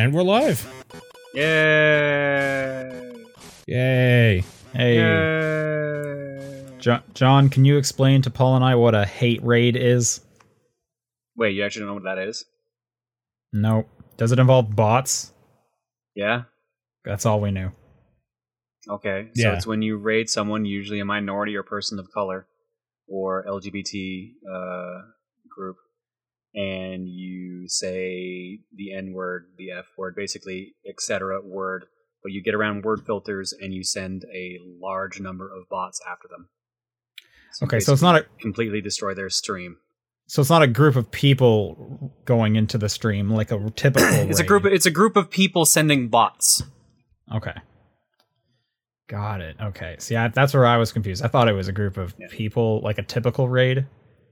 And we're live. Yay! Yay. Hey, Yay! Jo- John, can you explain to Paul and I what a hate raid is? Wait, you actually don't know what that is? No. Does it involve bots? Yeah. That's all we knew. Okay. So Yeah. it's when you raid someone, usually a minority or person of color, or LGBT uh, group, and you say the N word, the F word, basically etc. word, but you get around word filters and you send a large number of bots after them. you Okay, so it's not a completely destroy their stream. so it's not a group of people going into the stream like a typical. It's a group. It's a group of people sending bots. Okay. Got it. Okay. See, I, that's where I was confused. I thought it was a group of Yeah. people, like a typical raid.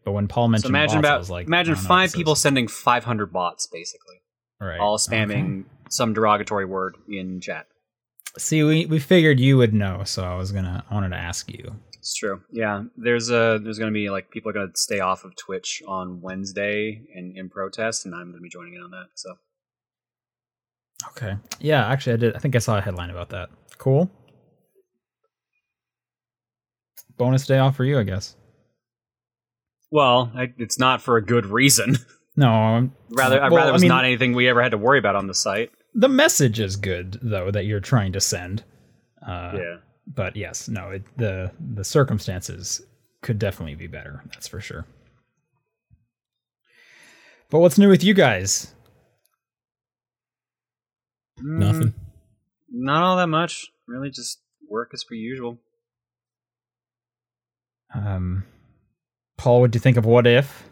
But when Paul So mentioned imagine bots, about was like, imagine I don't know what five people is. sending 500 bots, basically, right. all spamming Okay. some derogatory word in chat. See, we we figured you would know, so I was gonna I wanted to ask you. It's true. Yeah, there's a there's gonna be like people are gonna stay off of Twitch on Wednesday and in protest, and I'm gonna be joining in on that. So Okay. Yeah, actually, I did. I think I saw a headline about that. Cool. Bonus day off for you, I guess. Well, I, it's not for a good reason. No, I'm, rather, I'd Well, rather it I was mean- not anything we ever had to worry about on the site. the message is good though that you're trying to send. Uh, yeah. But yes, no, it, the the circumstances could definitely be better. That's for sure. But what's new with you guys? Nothing. Mm, not all that much. Really, just work as per usual. Um, Paul, what do you think of What If?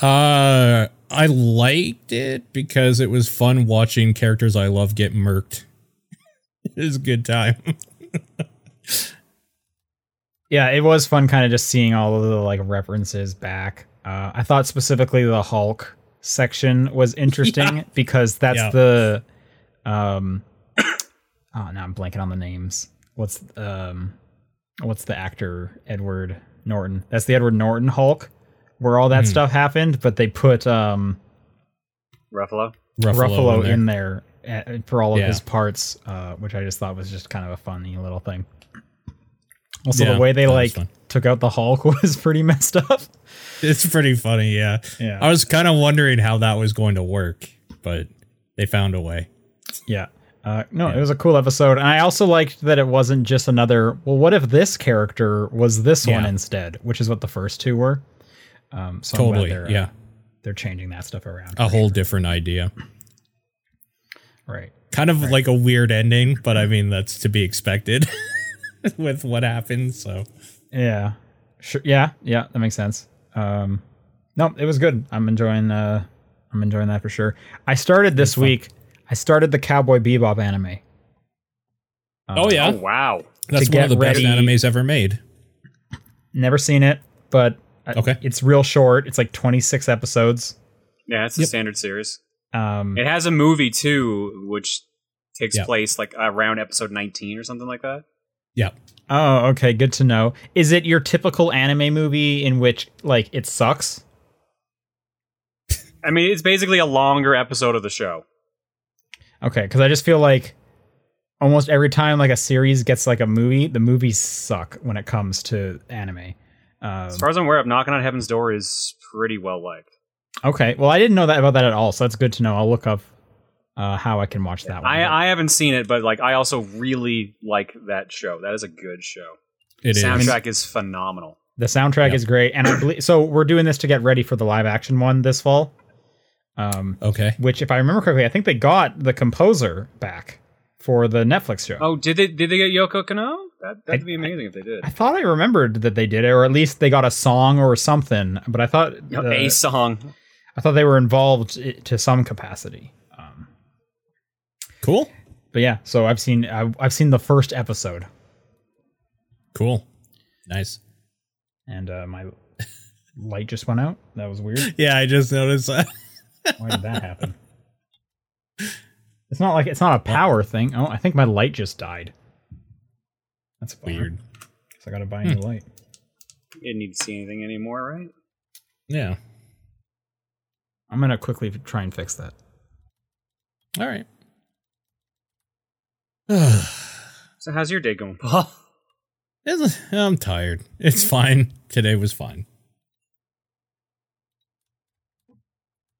Uh, I liked it because it was fun watching characters I love get murked. it was a good time. Yeah, it was fun kind of just seeing all of the like references back. Uh, I thought specifically the Hulk section was interesting because that's Yeah. the um oh now I'm blanking on the names. What's um what's the actor Edward Norton? That's the Edward Norton Hulk where all that Hmm. stuff happened, but they put um Ruffalo. Ruffalo, there. in there uh, for all of Yeah. his parts, uh, which I just thought was just kind of a funny little thing. Also, Yeah, the way they like took out the Hulk was pretty messed up. It's pretty funny, yeah. Yeah, I was kind of wondering how that was going to work, but they found a way. yeah. Uh, no, Yeah. it was a cool episode, and I also liked that it wasn't just another. Well, what if this character was this one instead? Which is what the first two were. Um, so Totally, they're, uh, yeah. they're changing that stuff around. A whole different idea. right. Kind of like a weird ending, but I mean that's to be expected with what happened. So Yeah. Sure. Yeah. Yeah. That makes sense. Um, no, it was good. I'm enjoying. Uh, I'm enjoying that for sure. I started this week. I started the Cowboy Bebop anime. Uh, Oh yeah, Oh wow. that's one of the get best animes ever made. Never seen it, but Okay. it's real short. It's like 26 episodes. Yeah, it's a Yep. standard series. Um, It has a movie too, which takes Yeah. place like around episode 19 or something like that. Yeah, oh, okay. Good to know. Is it your typical anime movie in which like it sucks? I mean, it's basically a longer episode of the show. Okay, because I just feel like almost every time like a series gets like a movie, the movies suck when it comes to anime. Um, As far as I'm aware of, Knocking on Heaven's Door is pretty well liked. okay, well I didn't know that about that at all, so that's good to know. I'll look up uh, how I can watch that one. I, I haven't seen it, but like I also really like that show. That is a good show. it is. Soundtrack is phenomenal. the soundtrack Yep. is great, and I believe so. We're doing this to get ready for the live action one this fall. Um, Okay. which, if I remember correctly, I think they got the composer back for the Netflix show. Oh, did they did they get Yoko Kanno? That that'd I- be amazing if they did. I thought I remembered that they did it, or at least they got a song or something. But I thought You the- a song. I thought they were involved to some capacity. Um, Cool. but yeah, so I've seen I've, I've seen the first episode, Cool. Nice. and uh, my light just went out. That was weird. Yeah, I just noticed that. Why did that happen? It's not like it's not a power thing. Oh, I think my light just died. That's. Weird. So I gotta buy a new hmm. light. You didn't need to see anything anymore, right? Yeah. I'm gonna quickly try and fix that. All right. So how's your day going, Paul? I'm tired. It's fine. Today was fine.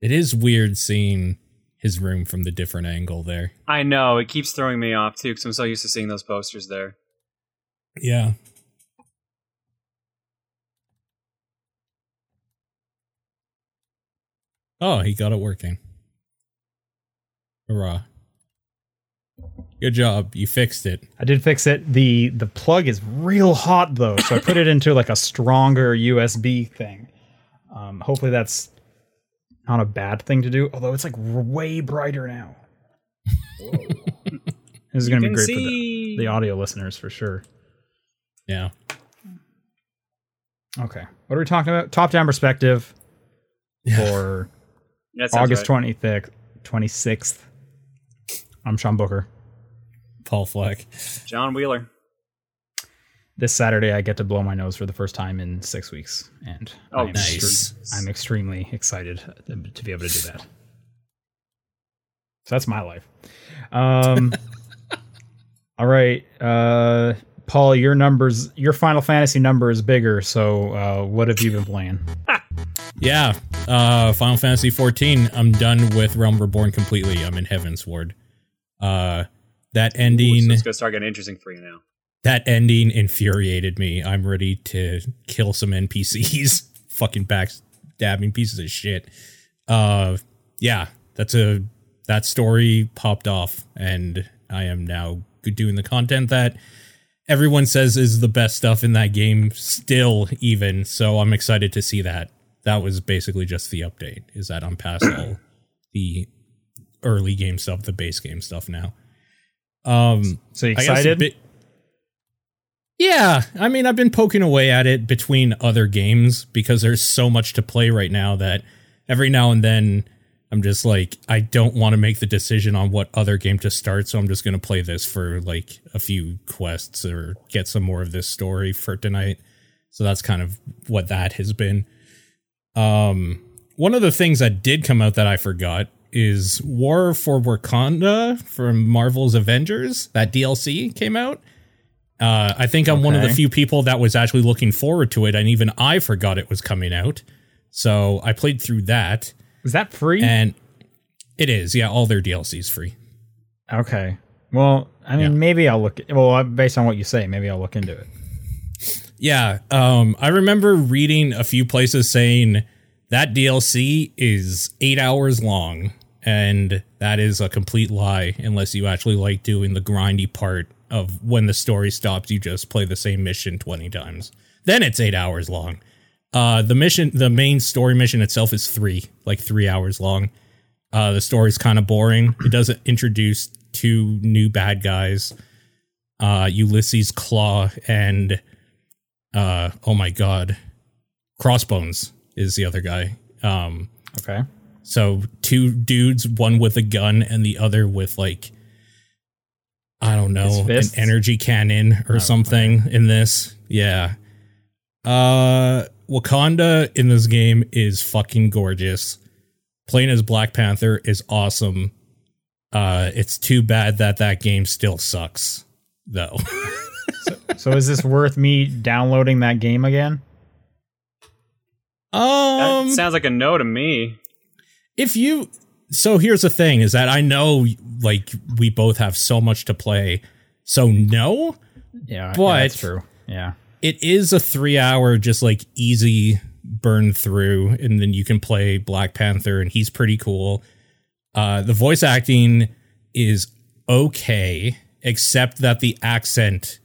It is weird seeing his room from the different angle there. I know it keeps throwing me off too because I'm so used to seeing those posters there. Yeah. Oh, he got it working. Hurrah. Good job. You fixed it. I did fix it. the The plug is real hot though, so I put it into like a stronger USB thing. Um, hopefully that's not a bad thing to do. Although it's like way brighter now. this is going to be great see. for the, the audio listeners for sure. Yeah. Okay, what are we talking about? Top down perspective for That August right. twenty fifth, twenty sixth. I'm Sean Booker. Paul Fleck. John Wheeler. This Saturday, I get to blow my nose for the first time in six weeks, and Oh, I am nice. extre- I'm extremely excited to, to be able to do that. So that's my life. Um, all right, uh, Paul, your numbers, your Final Fantasy number is bigger. So, uh, what have you been playing? Yeah. Uh Final Fantasy 14. I'm done with Realm Reborn completely. I'm in Heavensward. Uh that Ooh, ending so it's gonna start getting interesting for you now. That ending infuriated me. I'm ready to kill some NPCs. Fucking backstabbing pieces of shit. Uh yeah, that's a that story popped off and I am now doing the content that everyone says is the best stuff in that game still even. So I'm excited to see that. That was basically just the update. Is that I'm past all the early game stuff, the base game stuff now. Um So you I guess excited? bit- yeah, I mean, I've been poking away at it between other games because there's so much to play right now that every now and then I'm just like, I don't want to make the decision on what other game to start, so I'm just going to play this for like a few quests or get some more of this story for tonight. So that's kind of what that has been. Um, one of the things that did come out that I forgot is War for Wakanda from Marvel's Avengers. That DLC came out. Uh, I think I'm one of the few people that was actually looking forward to it, and even I forgot it was coming out. So I played through that, Is that free? and it is, yeah, all their DLCs free. okay. Well, I mean, Yeah. maybe I'll look. Well, based on what you say, maybe I'll look into it. Yeah, um, I remember reading a few places saying that DLC is eight hours long, and that is a complete lie unless you actually like doing the grindy part of when the story stops, you just play the same mission 20 times. Then it's eight hours long. Uh, the mission, the main story mission itself is three, like three hours long. Uh, the story's kind of boring. It doesn't introduce two new bad guys, uh, Ulysses Klaue and uh oh my god crossbones is the other guy um Okay. so two dudes one with a gun and the other with like i don't know an energy cannon or Oh, something in this. Yeah. Uh wakanda in this game is fucking gorgeous. Playing as black panther is awesome. Uh it's too bad that that game still sucks though. So is this worth me downloading that game again? That um sounds like a no to me. if you so here's the thing is that i know like we both have so much to play so no Yeah, But- yeah, that's true. Yeah. it is a three hour just like easy burn through and then you can play black panther and he's pretty cool uh the voice acting is okay except that the accent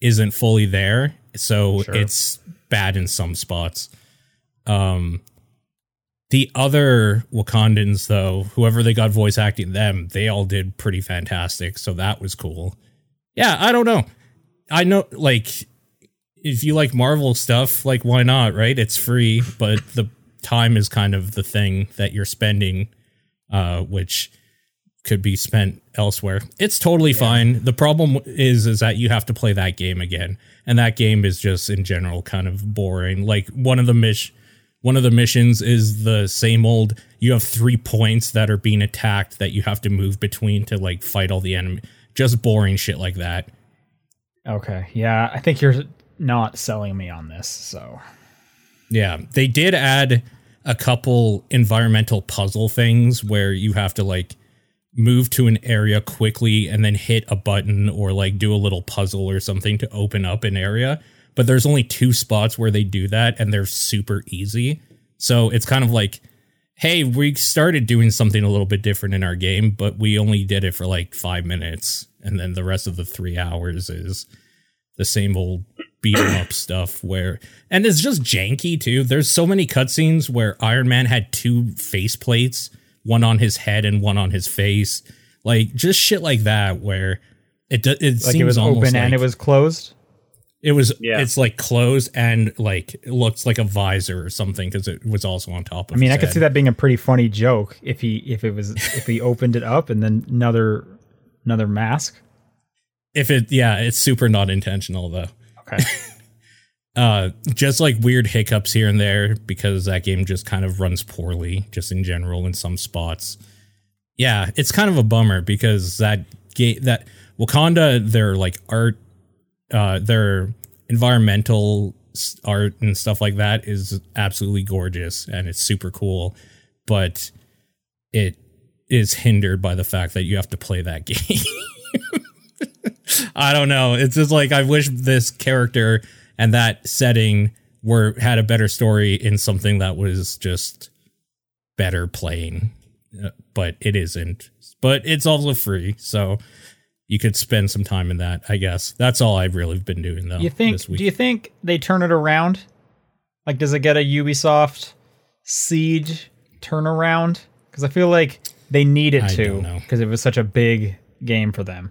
isn't fully there so Sure. it's bad in some spots um the other wakandans though whoever they got voice acting them they all did pretty fantastic so that was cool yeah i don't know i know like if you like Marvel stuff, like why not, right? It's free, but the time is kind of the thing that you're spending, uh, which could be spent elsewhere. It's totally fine. The problem is is that you have to play that game again, and that game is just in general kind of boring. Like one of the mish, one of the missions is the same old you have three points that are being attacked that you have to move between to like fight all the enemy just boring shit like that Okay. Yeah, I think you're not selling me on this. So yeah they did add a couple environmental puzzle things where you have to like move to an area quickly and then hit a button or like do a little puzzle or something to open up an area but there's only two spots where they do that and they're super easy. So it's kind of like hey we started doing something a little bit different in our game but we only did it for like five minutes and then the rest of the three hours is the same old beat 'em up stuff where and it's just janky too. There's so many cutscenes where iron man had two face plates one on his head and one on his face. Like just shit like that where it do, it like seems it was open and it was closed. It was Yeah. it's like closed and like it looks like a visor or something because it was also on top of I mean, his I could head. see that being a pretty funny joke if he if it was if he opened it up and then another another mask. if it yeah it's super not intentional though Okay. uh just like weird hiccups here and there because that game just kind of runs poorly just in general in some spots yeah it's kind of a bummer because that game that wakanda their like art uh their environmental art and stuff like that is absolutely gorgeous and it's super cool but it is hindered by the fact that you have to play that game I don't know. It's just like I wish this character and that setting were had a better story in something that was just better playing, Uh, but it isn't. But it's also free, so you could spend some time in that. I guess that's all I've really been doing though. you think? this week. Do you think they turn it around? Like, does it get a Ubisoft Siege turnaround? Because I feel like they need it I to because it was such a big game for them.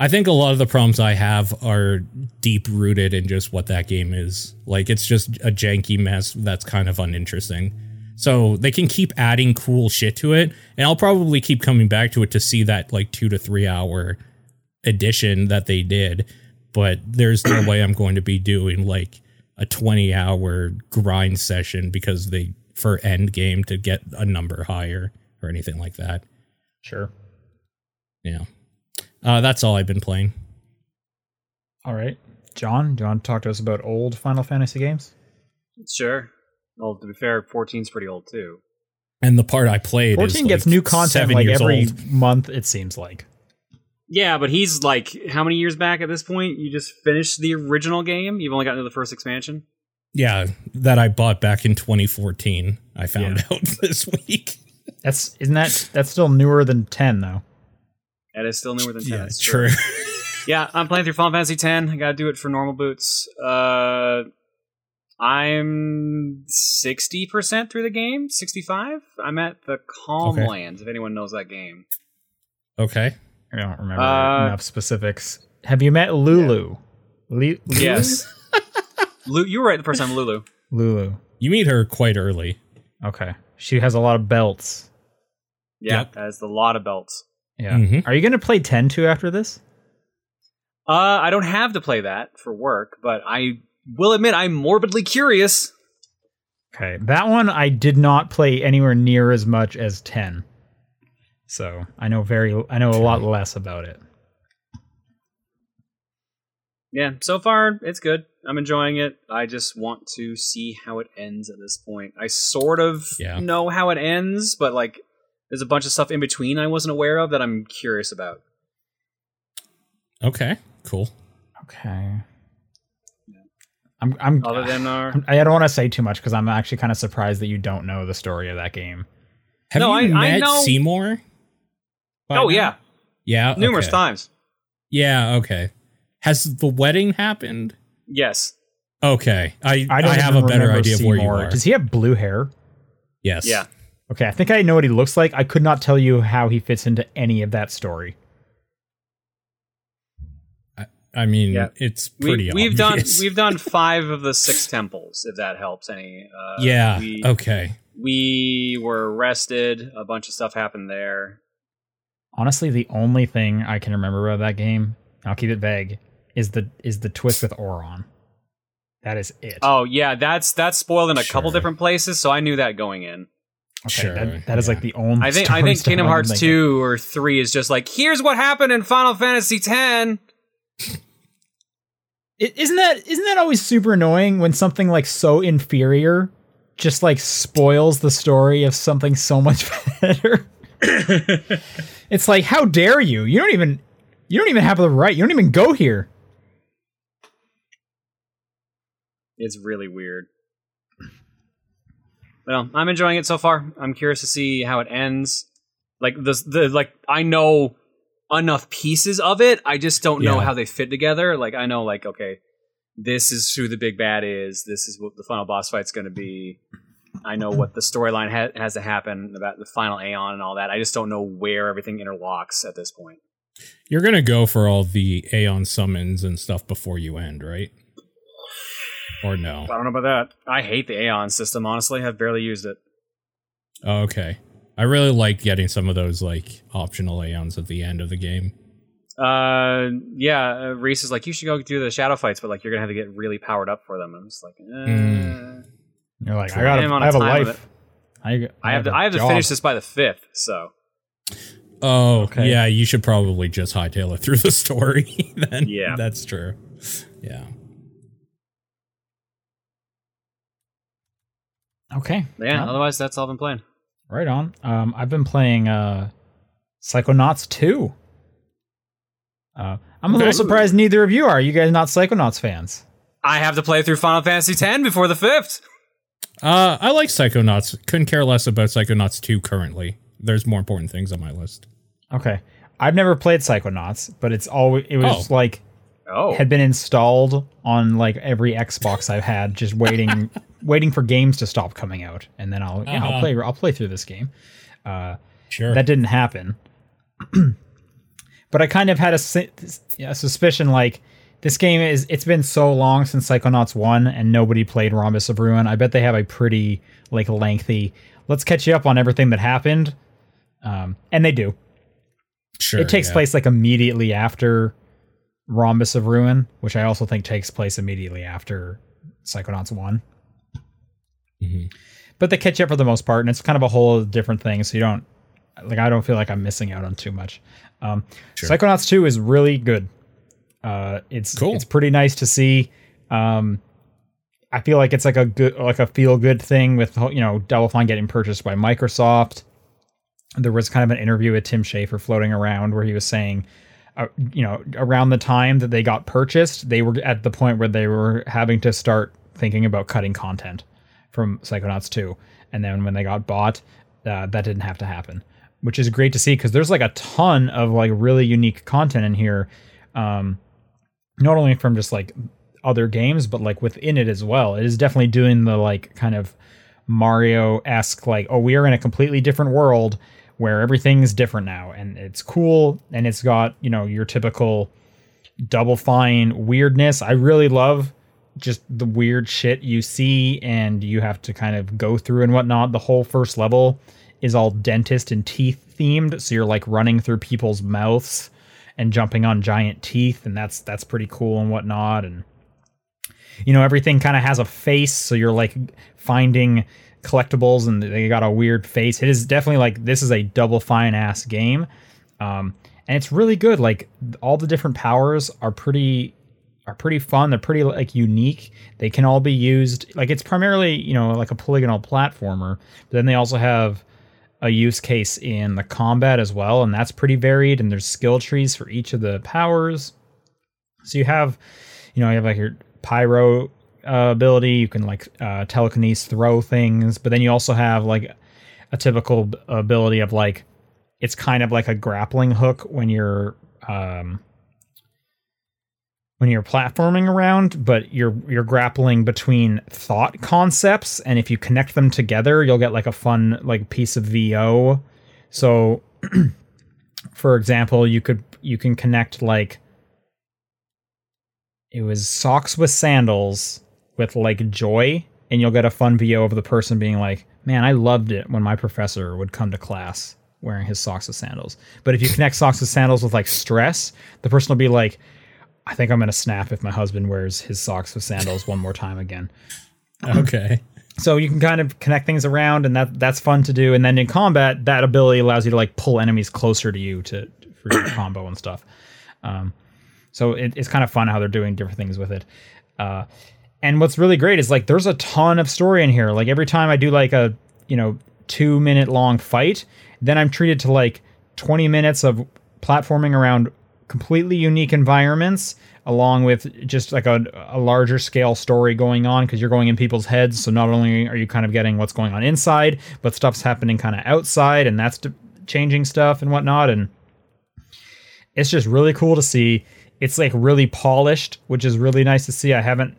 I think a lot of the problems I have are deep rooted in just what that game is. Like it's just a janky mess that's kind of uninteresting. So they can keep adding cool shit to it, and I'll probably keep coming back to it to see that like two to three hour edition that they did. But there's no way I'm going to be doing like a 20 hour grind session because they for end game to get a number higher or anything like that. Sure. Yeah. Uh, that's all I've been playing. All right, John, do you want to talk to us about old Final Fantasy games? Sure. Well, to be fair, 14's pretty old too. And the part I played, is, Fourteen gets like, new content like every old. month. It seems like. Yeah, but he's like how many years back at this point? You just finished the original game. You've only gotten to the first expansion. Yeah, that I bought back in 2014. I found out this week. That's isn't that that's still newer than ten though. That is still newer than 10. Yeah, that's true. yeah, I'm playing through Final Fantasy 10. I gotta do it for normal boots. Uh, I'm 60% through the game, 65. I'm at the Calm Okay. Lands, if anyone knows that game. okay. I don't remember Uh, enough specifics. Have you met Lulu? Li- Lulu? Yes. Lu- you were right the first time, Lulu. Lulu. You meet her quite early. Okay. She has a lot of belts. Yeah, Yep. that is a lot of belts. Yeah. Mhm. Are you going to play 10 2 after this? Uh, I don't have to play that for work, but I will admit I'm morbidly curious. Okay. That one I did not play anywhere near as much as 10. So, I know very I know a lot less about it. Yeah, so far it's good. I'm enjoying it. I just want to see how it ends at this point. I sort of Yeah. know how it ends, but like there's a bunch of stuff in between I wasn't aware of that I'm curious about. Okay, cool. Okay. I'm I'm Other than our I don't want to say too much cuz I'm actually kind of surprised that you don't know the story of that game. Have No, you I- I met know- Seymour? By Oh now? yeah, Yeah. numerous okay. times. Yeah, okay. Has the wedding happened? Yes. Okay. I I I, don't have a better remember idea of where you are. Does he have blue hair? yes. Yeah. Okay, I think I know what he looks like. I could not tell you how he fits into any of that story. I mean, Yeah. it's We, pretty we've done we've done five of the six temples, if that helps any. Uh, yeah. We, okay. we were arrested. A bunch of stuff happened there. Honestly, the only thing I can remember about that game, I'll keep it vague, is the is the twist with Auron. That is it. Oh yeah, that's that's spoiled in a couple different places, so I knew that going in. okay, sure, that, that is yeah. like the only. I think I think Kingdom Hearts think of. two or three is just like here's what happened in Final Fantasy ten. Isn't that isn't that always super annoying when something like so inferior just like spoils the story of something so much better? it's like, how dare you? You don't even you don't even have the right. You don't even go here. It's really weird. Well, I'm enjoying it so far. I'm curious to see how it ends. Like the the like I know enough pieces of it. I just don't know Yeah. how they fit together. Like I know like okay, this is who the big bad is. This is what the final boss fight's going to be. I know what the storyline ha- has to happen about the final Aeon and all that. I just don't know where everything interlocks at this point. You're gonna go for all the Aeon summons and stuff before you end, right? Or no? I don't know about that. I hate the Aeon system. Honestly, I've barely used it. Oh, okay. I really like getting some of those like optional Aeons at the end of the game. Uh, yeah. Uh, Reese is like, you should go do the shadow fights, but like you're gonna have to get really powered up for them. I'm just like, eh. Mm. You're like, I got I am on I a have a life. limit. I, I have to. a I have to finish this by the fifth. So Oh, Okay. yeah. You should probably just hightail it through the story. then Yeah. that's true. Yeah. Okay. yeah. Well, Otherwise, that's all I've been playing. right on. Um, I've been playing uh, Psychonauts 2. Uh, I'm a Okay. little surprised neither of you are. You guys not Psychonauts fans? I have to play through Final Fantasy X before the fifth. Uh, I like Psychonauts. Couldn't care less about Psychonauts 2 currently. There's more important things on my list. Okay. I've never played Psychonauts, but it's always it was Oh. like Oh, had been installed on like every Xbox I've had, just waiting waiting for games to stop coming out, and then I'll yeah I'll Uh-huh. play I'll play through this game. Uh, Sure. that didn't happen. but I kind of had a, a suspicion like this game is it's been so long since Psychonauts 1 and nobody played Rhombus of Ruin. I bet they have a pretty like lengthy let's catch you up on everything that happened. Um, and they do. sure. it takes yeah. place like immediately after Rhombus of Ruin, which I also think takes place immediately after Psychonauts 1. Mhm. But they catch you up for the most part, and it's kind of a whole different thing, so you don't like I don't feel like I'm missing out on too much. Um Sure. Psychonauts 2 is really good. Uh it's Cool. it's pretty nice to see. Um I feel like it's like a good like a feel good thing with you know Double Fine getting purchased by Microsoft there was kind of an interview with Tim Schafer floating around where he was saying, uh, you know, around the time that they got purchased, they were at the point where they were having to start thinking about cutting content from Psychonauts 2. And then when they got bought, uh, that didn't have to happen, which is great to see because there's like a ton of like really unique content in here. Um, not only from just like other games, but like within it as well. It is definitely doing the like kind of Mario esque, like, oh, we are in a completely different world where everything's different now. And it's cool. And it's got, you know, your typical double fine weirdness. I really love just the weird shit you see and you have to kind of go through and whatnot. The whole first level is all dentist and teeth themed. So you're like running through people's mouths and jumping on giant teeth. And that's, that's pretty cool and whatnot. And, you know everything kind of has a face so you're like finding collectibles and they got a weird face it is definitely like this is a double fine ass game um and it's really good like all the different powers are pretty are pretty fun they're pretty like unique they can all be used like it's primarily you know like a polygonal platformer but then they also have a use case in the combat as well and that's pretty varied and there's skill trees for each of the powers. So you have you know you have like your pyro uh, ability you can like uh, telekinesis throw things but then you also have like a typical ability of like it's kind of like a grappling hook when you're um when you're platforming around but you're you're grappling between thought concepts and if you connect them together you'll get like a fun like piece of vo so for example you could you can connect like it was socks with sandals with like joy and you'll get a fun vo of the person being like man i loved it when my professor would come to class wearing his socks with sandals. But if you connect socks with sandals with like stress the person will be like I think I'm gonna snap if my husband wears his socks with sandals one more time again. Okay. So you can kind of connect things around, and that that's fun to do. And then in combat, that ability allows you to like pull enemies closer to you to for your combo and stuff. Um, so it, it's kind of fun how they're doing different things with it. Uh, and what's really great is like there's a ton of story in here. Like every time I do like a you know two minute long fight, then I'm treated to like 20 minutes of platforming around completely unique environments along with just like a, a larger scale story going on because you're going in people's heads. So not only are you kind of getting what's going on inside but stuff's happening kind of outside and that's d- changing stuff and whatnot. And it's just really cool to see. It's like really polished which is really nice to see. I haven't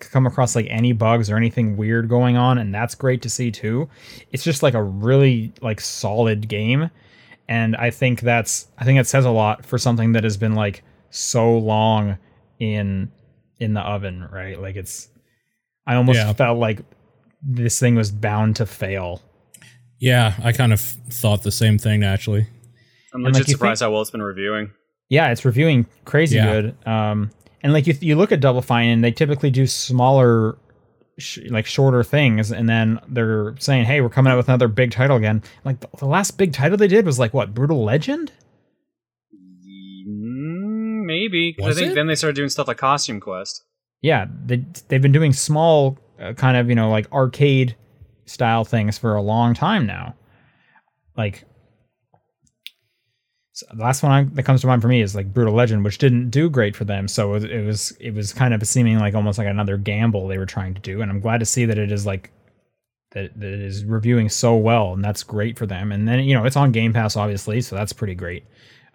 come across like any bugs or anything weird going on and that's great to see too. It's just like a really like solid game and i think that's i think it says a lot for something that has been like so long in in the oven right like it's i almost Yeah. felt like this thing was bound to fail Yeah, I kind of thought the same thing actually. I'm And, legit like, you surprised how well it's been reviewing. yeah it's reviewing crazy Yeah. good um and like you, you look at double fine and they typically do smaller sh- like shorter things and then they're saying hey we're coming out with another big title again like the, the last big title they did was like what brutal legend Maybe maybe 'cause Was I think it? then they started doing stuff like Costume Quest. yeah they, they've been doing small uh, kind of you know like arcade style things for a long time now like so the last one I, that comes to mind for me is like brutal legend which didn't do great for them. So it, it was it was kind of seeming like almost like another gamble they were trying to do. And i'm glad to see that it is like that, that it is reviewing so well and that's great for them. And then you know it's on game pass obviously so that's pretty great.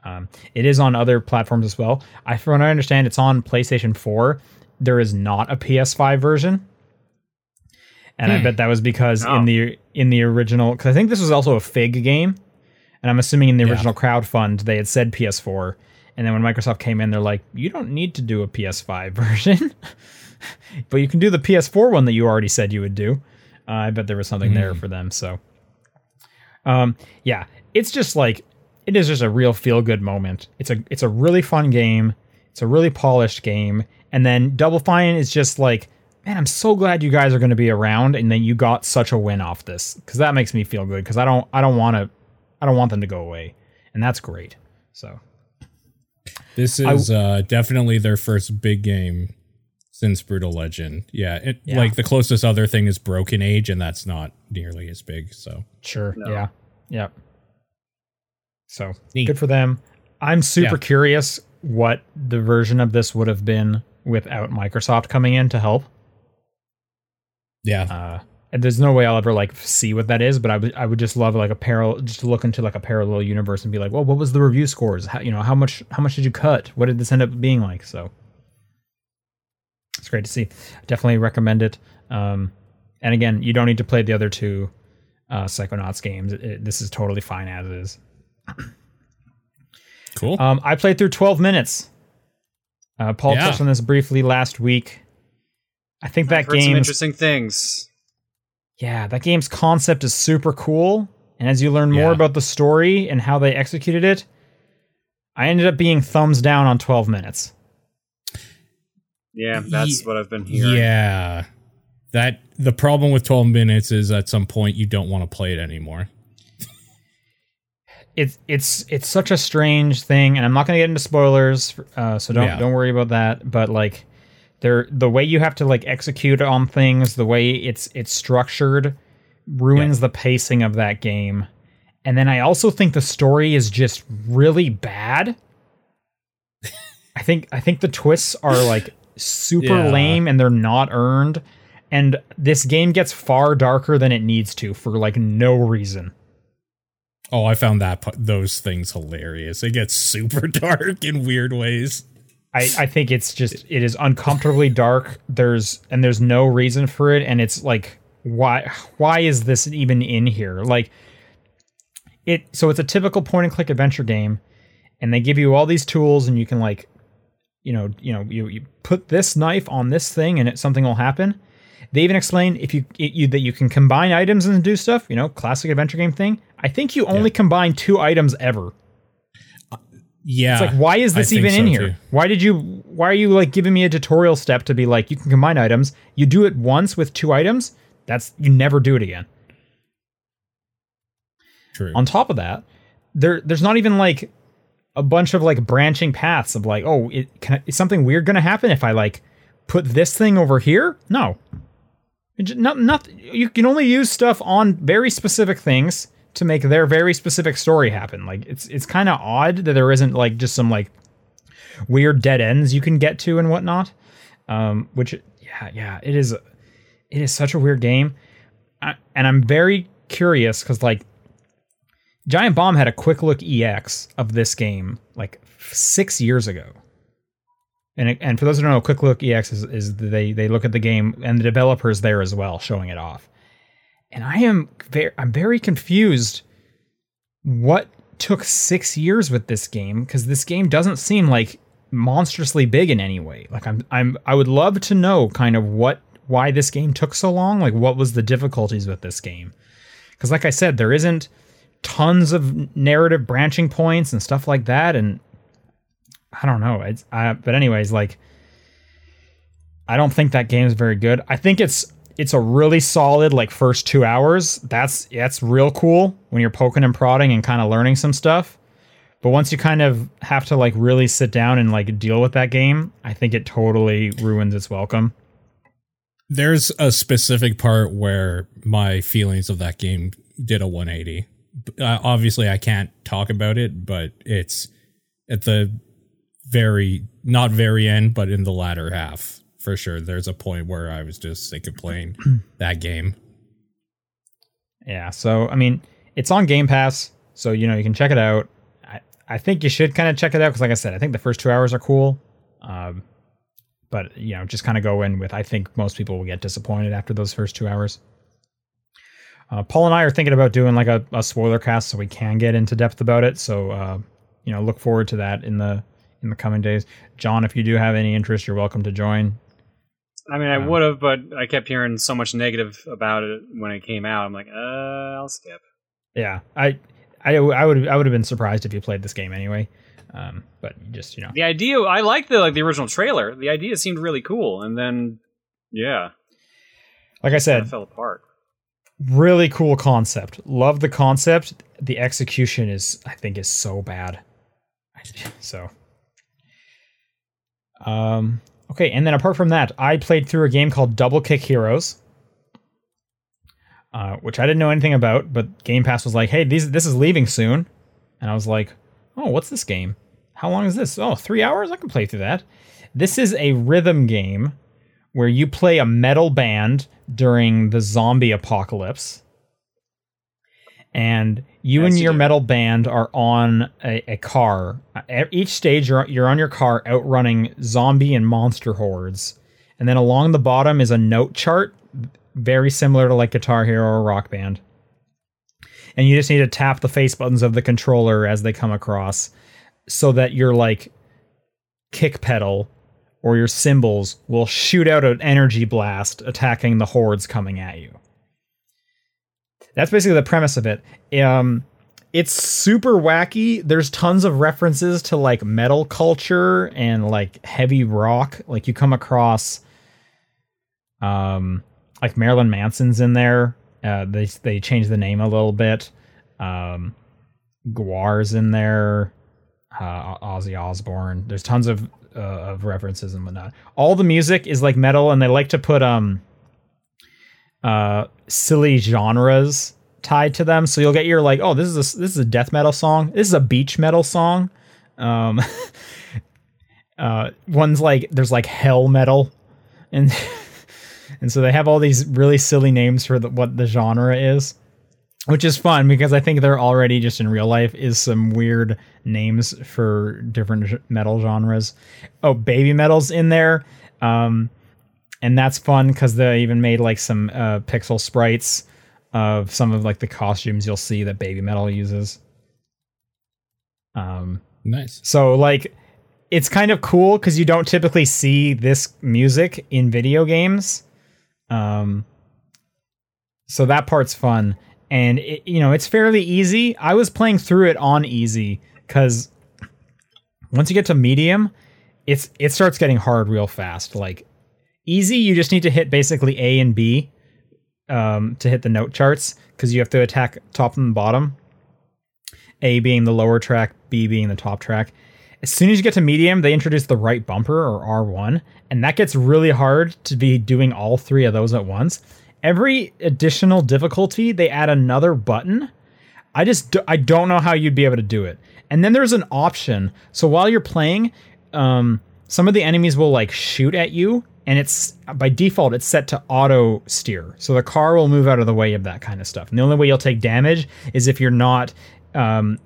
Um, it is on other platforms as well. I from what i understand it's on playstation 4 there is not a ps5 version. And i Hmm. bet that was because Oh. in the in the original because i think this was also a fig game and i'm assuming in the Yeah. original crowdfund they had said ps4 and then when microsoft came in they're like you don't need to do a ps5 version. But you can do the ps4 one that you already said you would do. Uh, i bet there was something there for them so. Um yeah it's just like it is just a real feel good moment. It's a it's a really fun game. It's a really polished game. And then double fine is just like man i'm so glad you guys are going to be around and then you got such a win off this. Because that makes me feel good because i don't i don't want to i don't want them to go away and that's great so This is uh, definitely their first big game since Brutal Legend. Yeah, it, Yeah. like the closest other thing is Broken Age, and that's not nearly as big. So Sure. No. Yeah. Yep. So Neat. good for them. I'm super Yeah. curious what the version of this would have been without Microsoft coming in to help. yeah, Uh, and there's no way I'll ever like see what that is, but I would I would just love like a parallel, just to look into like a parallel universe and be like, well, what was the review scores? How, you know, how much how much did you cut? What did this end up being like? So it's great to see. Definitely recommend it. Um, and again, you don't need to play the other two uh, Psychonauts games. It- it- this is totally fine as is. cool. Um, I played through 12 minutes. Uh, Paul Yeah. touched on this briefly last week. I think that I've heard some game interesting things. Yeah, that game's concept is super cool. And as you learn more Yeah. about the story and how they executed it, I ended up being thumbs down on 12 minutes. Yeah, that's Ye- what I've been hearing. yeah, that the problem with 12 minutes is at some point you don't want to play it anymore. It's it's it's such a strange thing, and I'm not going to get into spoilers, uh, so don't Yeah. don't worry about that. But like, there the way you have to like execute on things, the way it's it's structured, ruins the pacing of that game. And then I also think the story is just really bad. I think I think the twists are like super Yeah. lame and they're not earned. And this game gets far darker than it needs to for like no reason. Oh, I found that those things hilarious. It gets super dark in weird ways. I, I think it's just it is uncomfortably dark. There's and there's no reason for it, and it's like why why is this even in here? Like it so it's a typical point and click adventure game, and they give you all these tools, and you can like you know you know you, you put this knife on this thing, and it something will happen. They even explain if you, it, you that you can combine items and do stuff. You know, classic adventure game thing. I think you only combine two items ever. Yeah. It's like, why is this even in here? too. Why did you? Why are you like giving me a tutorial step to be like, you can combine items. You do it once with two items. That's you never do it again. True. On top of that, there there's not even like a bunch of like branching paths of like, oh, it can, is something weird going to happen if I like put this thing over here? No. Not, not, you can only use stuff on very specific things to make their very specific story happen. Like it's it's kind of odd that there isn't like just some like weird dead ends you can get to and whatnot. Um, which yeah, yeah, it is. It is such a weird game, I, and I'm very curious because like Giant Bomb had a quick look EX of this game like six years ago. And, and for those who don't know, quick look EX is, is they they look at the game and the developers there as well, showing it off. And I am very I'm very confused. What took six years with this game? Because this game doesn't seem like monstrously big in any way. Like I'm I'm I would love to know kind of what why this game took so long. Like what was the difficulties with this game? Because like I said, there isn't tons of narrative branching points and stuff like that and i don't know it's I, but anyways like i don't think that game is very good i think it's it's a really solid like first two hours. That's that's real cool when you're poking and prodding and kind of learning some stuff. But once you kind of have to like really sit down and like deal with that game i think it totally ruins its welcome. There's a specific part where my feelings of that game did a 180. Uh, obviously, I can't talk about it, but it's at the very, not very end, but in the latter half for sure. There's a point where I was just sick of playing that game. Yeah, so I mean, it's on Game Pass, so you know you can check it out. I, I think you should kind of check it out because, like I said, I think the first two hours are cool. Um, but you know, just kind of go in with. I think most people will get disappointed after those first two hours. Uh, Paul and I are thinking about doing like a, a spoiler cast so we can get into depth about it. So uh, you know, look forward to that in the in the coming days. John, if you do have any interest, you're welcome to join. I mean, I would have, but I kept hearing so much negative about it when it came out. I'm like, uh, I'll skip. Yeah, I, I, I would I would have been surprised if you played this game anyway. Um, but just you know, The idea, I liked the like the original trailer. The idea seemed really cool, and then, yeah, like I kind said, of fell apart. really cool concept. Love the concept. The execution is, I think, is so bad. So, um, okay. And then apart from that, I played through a game called Double Kick Heroes, uh, which I didn't know anything about. But Game Pass was like, "Hey, these this is leaving soon," and I was like, "Oh, what's this game? How long is this? Oh, three hours? I can play through that." This is a rhythm game where you play a metal band during the zombie apocalypse. And you Yes, and your metal band are on a, a car. At each stage, you're, you're on your car outrunning zombie and monster hordes. And then along the bottom is a note chart, very similar to like Guitar Hero or Rock Band. And you just need to tap the face buttons of the controller as they come across so that your like kick pedal or your cymbals will shoot out an energy blast attacking the hordes coming at you. That's basically the premise of it. Um, it's super wacky. There's tons of references to like metal culture and like heavy rock. Like you come across, um, like Marilyn Manson's in there. Uh, they they changed the name a little bit. Um, Gwar's in there. Uh, Ozzy Osbourne. There's tons of uh, of references and whatnot. All the music is like metal, and they like to put um uh silly genres tied to them. So you'll get your like, oh, this is a this is a death metal song. This is a beach metal song. Um, uh, one's like there's like hell metal, and and so they have all these really silly names for the, what the genre is. Which is fun because I think there already just in real life is some weird names for different metal genres. Oh, Babymetal's in there. Um, and that's fun because they even made like some uh, pixel sprites of some of like the costumes you'll see that Babymetal uses. Um, Nice. so like it's kind of cool because you don't typically see this music in video games. Um, so that part's fun, and it, you know it's fairly easy. I was playing through it on easy because Once you get to medium, it's it starts getting hard real fast. Like easy, you just need to hit basically A and B um, to hit the note charts because you have to attack top and bottom. A being the lower track, B being the top track. As soon as you get to medium, they introduce the right bumper or R1, and that gets really hard to be doing all three of those at once. Every additional difficulty, they add another button. I just do, I don't know how you'd be able to do it. And then there's an option. So while you're playing, um, some of the enemies will like shoot at you, and it's by default it's set to auto steer. So the car will move out of the way of that kind of stuff. And the only way you'll take damage is if you're not um,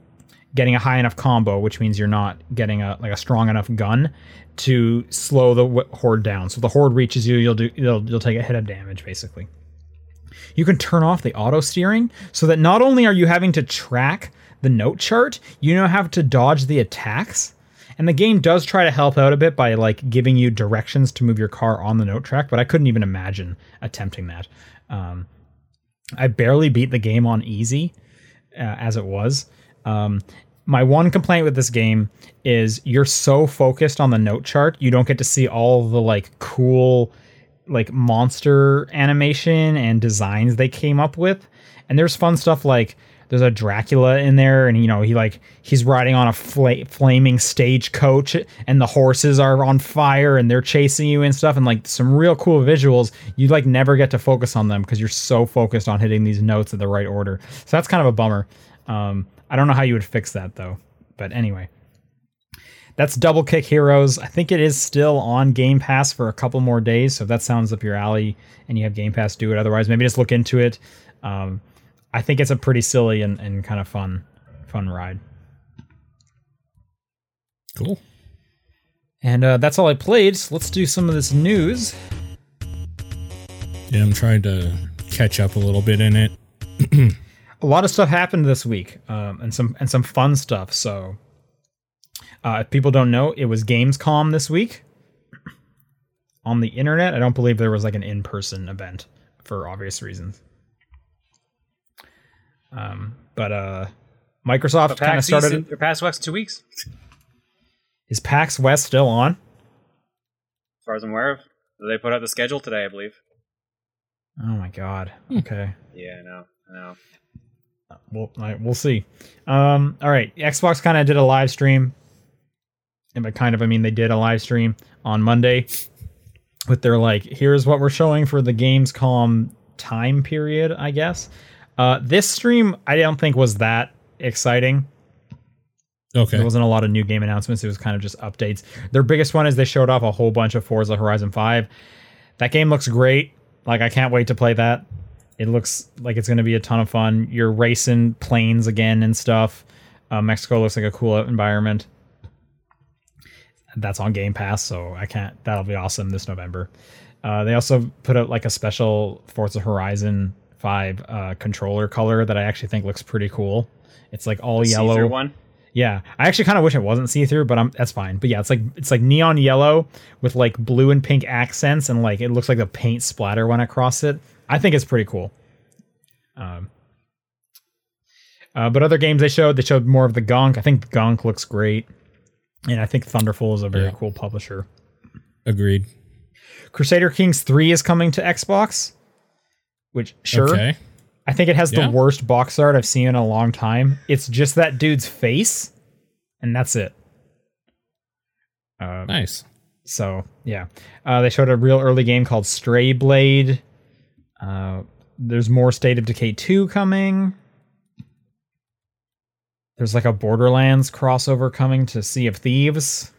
getting a high enough combo, which means you're not getting a like a strong enough gun to slow the w- horde down. So if the horde reaches you, you'll do you'll you'll take a hit of damage basically. You can turn off the auto steering so that not only are you having to track the note chart, you now have to dodge the attacks. And the game does try to help out a bit by like giving you directions to move your car on the note track, but I couldn't even imagine attempting that. Um, I barely beat the game on easy uh, as it was. Um, my one complaint with this game is you're so focused on the note chart, you don't get to see all the like cool like monster animation and designs they came up with. And there's fun stuff like there's a Dracula in there, and you know he like he's riding on a fla- flaming stagecoach, and the horses are on fire, and they're chasing you and stuff, and like some real cool visuals. You like never get to focus on them because you're so focused on hitting these notes in the right order. So that's kind of a bummer. Um, I don't know how you would fix that though. But anyway, that's Double Kick Heroes. I think it is still on Game Pass for a couple more days. So if that sounds up your alley and you have Game Pass, do it. Otherwise, maybe just look into it. Um, I think it's a pretty silly and, and kind of fun, fun ride. Cool. And uh, that's all I played. So let's do some of this news. Yeah, I'm trying to catch up a little bit in it. a lot of stuff happened this week, um, and some and some fun stuff. So, uh, if people don't know, it was Gamescom this week on the internet. I don't believe there was like an in-person event for obvious reasons. Um, but uh, Microsoft kind of started. Their PAX West two weeks. Is PAX West still on? As far as I'm aware of, they put out the schedule today, I believe. Oh my god. Okay. Yeah, I know. I know. We'll all right, we'll see. Um, all right. Xbox kind of did a live stream, and by kind of I mean they did a live stream on Monday with their like, here's what we're showing for the Gamescom time period, I guess. Uh, this stream I don't think was that exciting. Okay. There wasn't a lot of new game announcements. It was kind of just updates. Their biggest one is they showed off a whole bunch of Forza Horizon 5. That game looks great. Like I can't wait to play that. It looks like it's going to be a ton of fun. You're racing planes again and stuff. Uh, Mexico looks like a cool environment. That's on Game Pass, so I can't. That'll be awesome this November. Uh, they also put out like a special Forza Horizon 5 uh, controller color that I actually think looks pretty cool. It's like all yellow. See-through one. Yeah, I actually kind of wish it wasn't see through, but I'm that's fine. But yeah, it's like it's like neon yellow with like blue and pink accents, and like it looks like the paint splatter went across it. I think it's pretty cool. Um, uh, but other games they showed, they showed more of the Gunk. I think Gunk looks great, and I think Thunderful is a very Yeah. cool publisher. Agreed. Crusader Kings Three is coming to Xbox, which sure Okay. I think it has Yeah. the worst box art I've seen in a long time. It's just that dude's face, and that's it. Um, Nice. So yeah, uh, they showed a real early game called Stray Blade. Uh, there's more State of Decay 2 coming. There's like a Borderlands crossover coming to Sea of Thieves.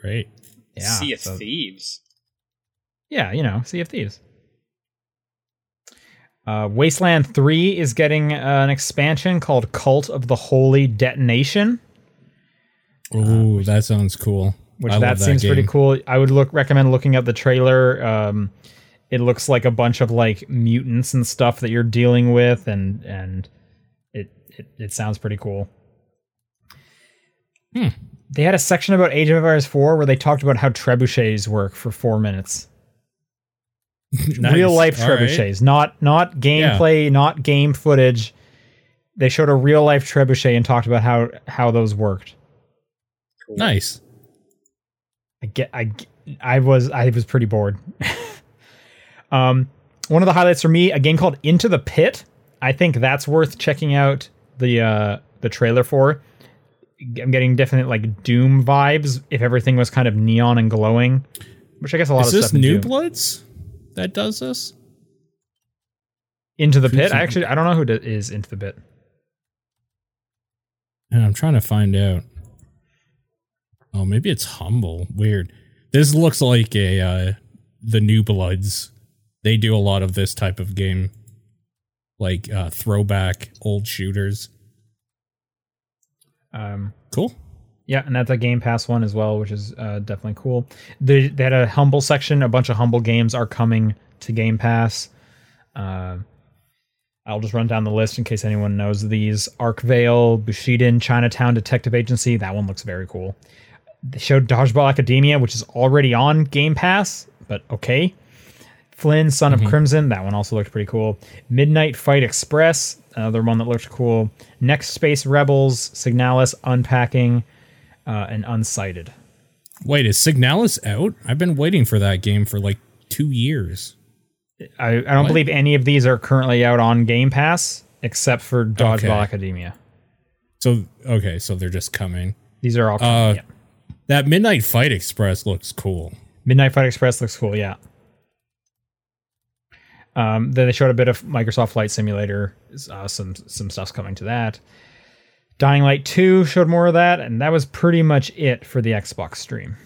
Great. Yeah, sea of so- Thieves. yeah, you know, Sea of Thieves. Uh, Wasteland 3 is getting uh, an expansion called Cult of the Holy Detonation. Ooh, that sounds cool. which I that seems pretty cool. I would look recommend looking at the trailer. Um, it looks like a bunch of like mutants and stuff that you're dealing with, and and it it, it sounds pretty cool. Hmm. They had a section about Age of Empires 4 where they talked about how trebuchets work for four minutes. Nice. Real life All right. trebuchets, not not gameplay, not game footage. They showed a real life trebuchet and talked about how how those worked. Cool. Nice. I get I I was I was pretty bored. um one of the highlights for me, a game called Into the Pit. I think that's worth checking out the uh the trailer for. I'm getting definite like Doom vibes if everything was kind of neon and glowing, which I guess a lot Is of this stuff in New Doom. Bloods that does this? Into the Pit. I actually I don't know who d- is Into the Pit. Yeah, I'm trying to find out. Oh, maybe it's Humble. Weird. This looks like a uh the New Bloods. They do a lot of this type of game, like uh throwback old shooters. Um Cool. Yeah, and that's a Game Pass one as well, which is uh, definitely cool. They, they had a humble section. A bunch of humble games are coming to Game Pass. Uh, I'll just run down the list in case anyone knows these: Archvale, Bushiden, Chinatown Detective Agency. That one looks very cool. They showed Dodgeball Academia, which is already on Game Pass, but okay. Flynn, Son of Crimson. That one also looked pretty cool. Midnight Fight Express, another one that looked cool. Next Space Rebels, Signalis, Unpacking, uh, and Unsighted. Wait, is Signalis out? I've been waiting for that game for like two years. I, I don't What? believe any of these are currently out on Game Pass except for Dodgeball Okay. Academia. So okay, so they're just coming. These are all Uh, yeah. That Midnight Fight Express looks cool. Midnight Fight Express looks cool, yeah. Um, then they showed a bit of Microsoft Flight Simulator. Uh, some some stuff's coming to that. Dying Light 2 showed more of that, and that was pretty much it for the Xbox stream.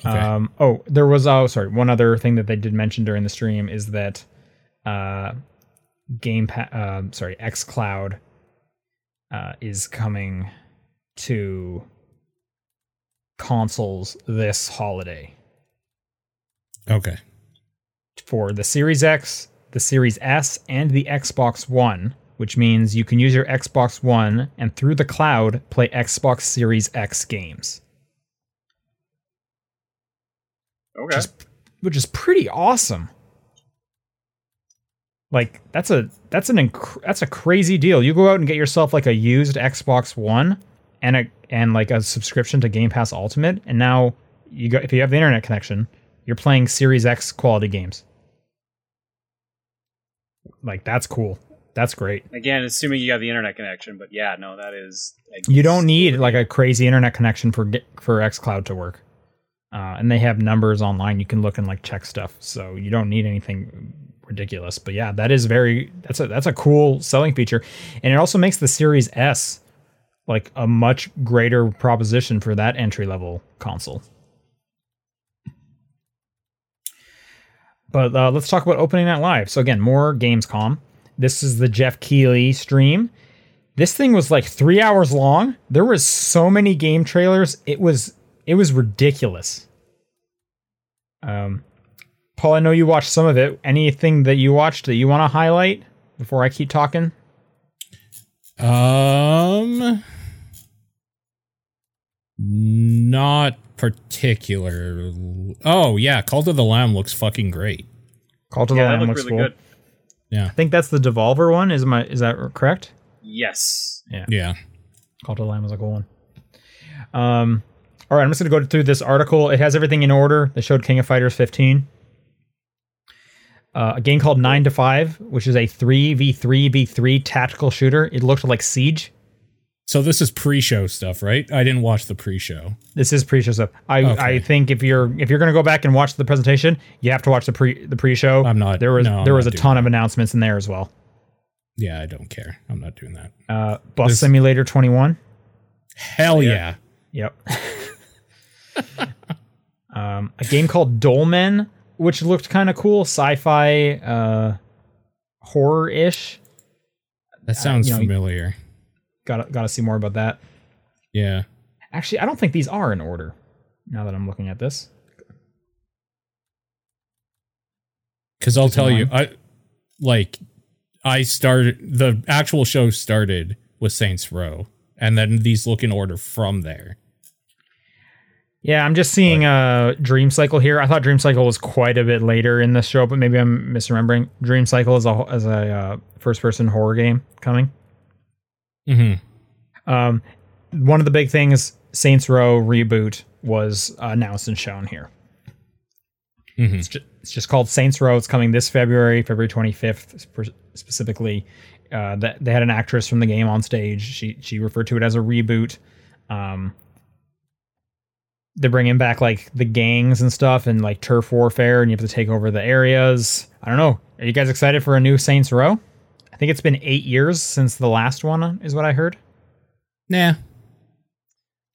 Okay. Um, oh, there was oh sorry, one other thing that they did mention during the stream is that uh, Game pa- um sorry, XCloud uh, is coming to consoles this holiday okay. for the Series X, the Series S, and the Xbox One, which means you can use your Xbox One and through the cloud play Xbox Series X games. Okay. Just- which is pretty awesome. Like that's a that's an inc- that's a crazy deal. You go out and get yourself like a used Xbox One and a and like a subscription to Game Pass Ultimate, and now you go if you have the internet connection, you're playing Series X quality games. Like that's cool. That's great. Again, assuming you have the internet connection, but yeah, no, that is. You don't need like a crazy internet connection for for XCloud to work. Uh, and they have numbers online. You can look and like check stuff, so you don't need anything ridiculous. But yeah, that is very that's a that's a cool selling feature, and it also makes the Series S like a much greater proposition for that entry level console. But uh, let's talk about opening night live. So again, more Gamescom. This is the Geoff Keighley stream. This thing was like three hours long. There was so many game trailers. It was it was ridiculous. Um, Paul, I know you watched some of it. Anything that you watched that you want to highlight before I keep talking? Um, not particular. Oh yeah, Cult of the Lamb looks fucking great. Call to the Yeah, that Lamb looks really cool. good. Yeah, I think that's the Devolver one. Is my is that correct? Yes. yeah. Yeah. Cult of the Lamb was a cool one. Um, all right, I'm just gonna go through this article. It has everything in order. They showed King of Fighters 15. Uh, a game called Nine to Five, which is a three v three v three tactical shooter. It looked like Siege. So this is pre-show stuff, right? I didn't watch the pre-show. This is pre-show stuff. I, Okay. I think if you're if you're gonna go back and watch the presentation, you have to watch the pre the pre-show. I'm not- There was no, I'm there was a not doing ton of announcements in there as well. Yeah, I don't care. I'm not doing that. Uh, Bus This- Simulator 21. Hell yeah. Yep. um, a game called Dolmen, which looked kind of cool, sci-fi, uh, horror-ish. That sounds you know, familiar. Got got to see more about that. Yeah. Actually, I don't think these are in order. Now that I'm looking at this, Cause I'll tell you. I like I started the actual show started with Saints Row, and then these look in order from there. yeah, I'm just seeing uh, Dream Cycle here. I thought Dream Cycle was quite a bit later in the show, but maybe I'm misremembering. Dream Cycle is a as a uh, first-person horror game coming. Mm-hmm. Um, one of the big things, Saints Row reboot was announced and shown here. Mhm. It's, ju- it's just called Saints Row. It's coming this February, February 25th sp- specifically. Uh, that they had an actress from the game on stage. She she referred to it as a reboot. Um, they're bringing back like the gangs and stuff and like turf warfare, and you have to take over the areas. I don't know. Are you guys excited for a new Saints Row? I think it's been eight years since the last one, is what I heard. Nah.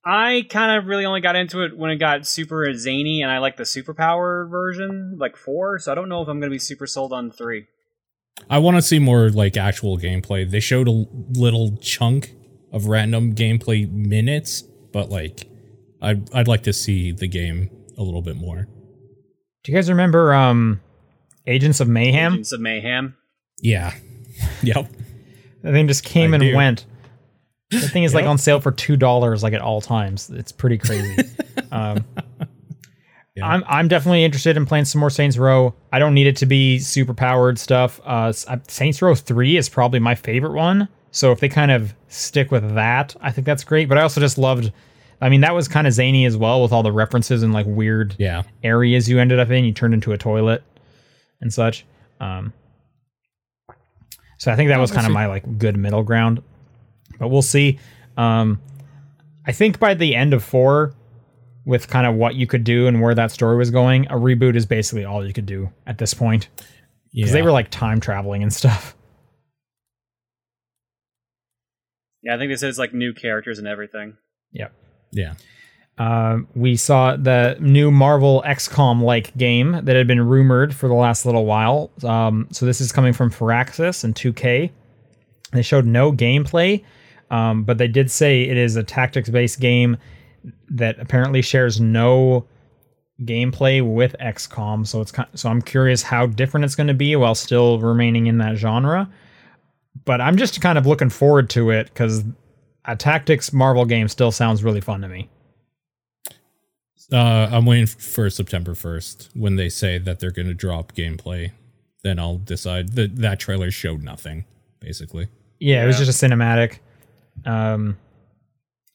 I kind of really only got into it when it got super zany, and I like the superpower version, like four. So I don't know if I'm going to be super sold on three. I want to see more like actual gameplay. They showed a little chunk of random gameplay minutes, but like I'd I'd like to see the game a little bit more. Do you guys remember um, Agents of Mayhem? Agents of Mayhem. Yeah. Yep. The thing just came I and do. went. The thing is like on sale for two dollars, like at all times. It's pretty crazy. um, Yeah. I'm I'm definitely interested in playing some more Saints Row. I don't need it to be super powered stuff. Uh, uh, Saints Row Three is probably my favorite one. So if they kind of stick with that, I think that's great. But I also just loved. I mean, that was kind of zany as well with all the references and like weird Yeah. areas you ended up in. You turned into a toilet and such. Um, so I think that was kind of my like good middle ground, but we'll see. Um, I think by the end of four, with kind of what you could do and where that story was going, a reboot is basically all you could do at this point Yeah. because they were like time traveling and stuff. Yeah, I think they said it's like new characters and everything. Yep. yeah. Um, we saw the new Marvel XCOM like game that had been rumored for the last little while. Um, so this is coming from Firaxis and 2K. They showed no gameplay, um, but they did say it is a tactics based game that apparently shares no gameplay with XCOM. So it's kind so I'm curious how different it's going to be while still remaining in that genre. But I'm just kind of looking forward to it because a tactics Marvel game still sounds really fun to me. Uh, I'm waiting for September 1st when they say that they're going to drop gameplay. Then I'll decide. That that trailer showed nothing, basically. Yeah, it was Yeah. just a cinematic. Um,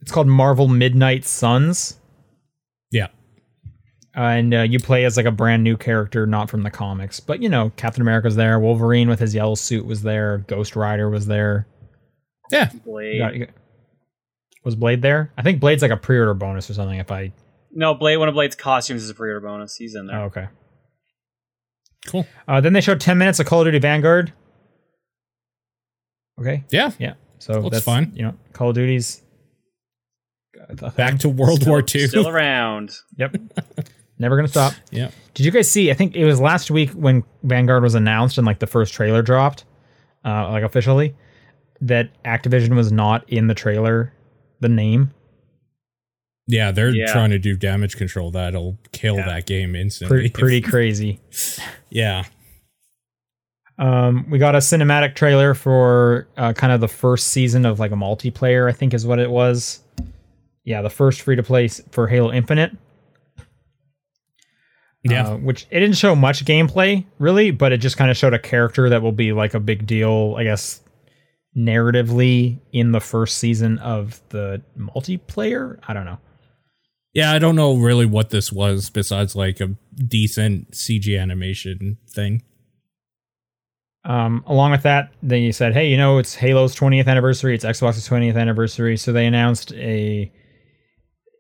it's called Marvel Midnight Suns, Yeah. uh, and uh, you play as like a brand new character, not from the comics. But you know, Captain America's there, Wolverine with his yellow suit was there, Ghost Rider was there. Yeah. Blade. You got- you got- was Blade there? I think Blade's like a pre-order bonus or something. If I No, Blade. One of Blade's costumes is a pre-order bonus. He's in there. oh, okay. Cool. Uh, then they showed ten minutes of Call of Duty Vanguard. Okay, Yeah. yeah. So Looks that's fine. You know, Call of Duty's Back to World Still- War II. Still around. Yep. Never gonna stop. yeah. Did you guys see? I think it was last week when Vanguard was announced and like the first trailer dropped, uh, like officially, that Activision was not in the trailer. The name Yeah, they're Yeah. trying to do damage control that'll kill Yeah. that game instantly. pretty pretty crazy. yeah. Um, we got a cinematic trailer for uh, kind of the first season of like a multiplayer. I think is what it was. Yeah, the first free to play for Halo Infinite. Yeah. uh, which it didn't show much gameplay really, but it just kind of showed a character that will be like a big deal, I guess, narratively in the first season of the multiplayer. I don't know. Yeah, I don't know really what this was besides like a decent CG animation thing. Um, along with that, they said, "Hey, you know, it's Halo's 20th anniversary. It's Xbox's 20th anniversary." So they announced a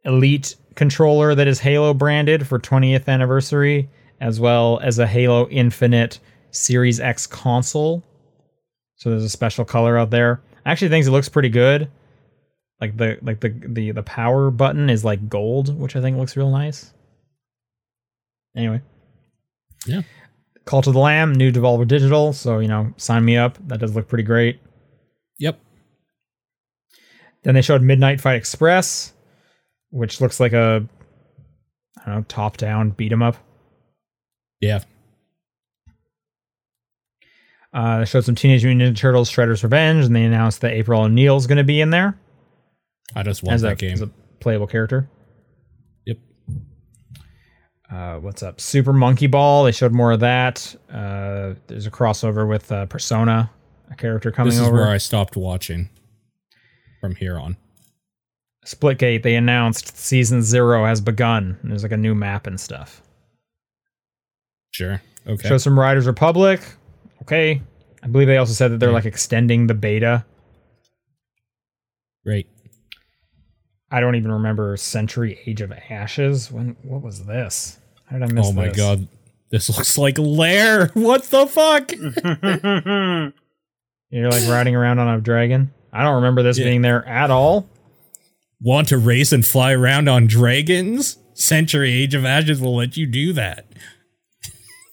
Elite controller that is Halo branded for 20th anniversary, as well as a Halo Infinite Series X console. So there's a special color out there. I actually think it looks pretty good. Like the like the the the power button is like gold, which I think looks real nice. Anyway. Yeah. Cult of the Lamb, new Devolver Digital. So, you know, sign me up. That does look pretty great. Yep. Then they showed Midnight Fight Express, which looks like a, I don't know, top down beat 'em up. Yeah. Uh, they showed some Teenage Mutant Ninja Turtles Shredder's Revenge, and they announced that April O'Neil's going to be in there I just want as that a, game. as a playable character. yep. Uh, what's up? Super Monkey Ball. They showed more of that. Uh, there's a crossover with uh, Persona, a character coming over. This is over. where I stopped watching from here on. Splitgate, they announced season zero has begun. There's like a new map and stuff. Sure. Okay. Show some Riders Republic. Okay. I believe they also said that they're Yeah. like extending the beta. Great. I don't even remember Century Age of Ashes. When what was this? How did I miss Oh my this? god. This looks like Lair. What the fuck? You're like riding around on a dragon. I don't remember this Yeah. being there at all. Want to race and fly around on dragons? Century Age of Ashes will let you do that.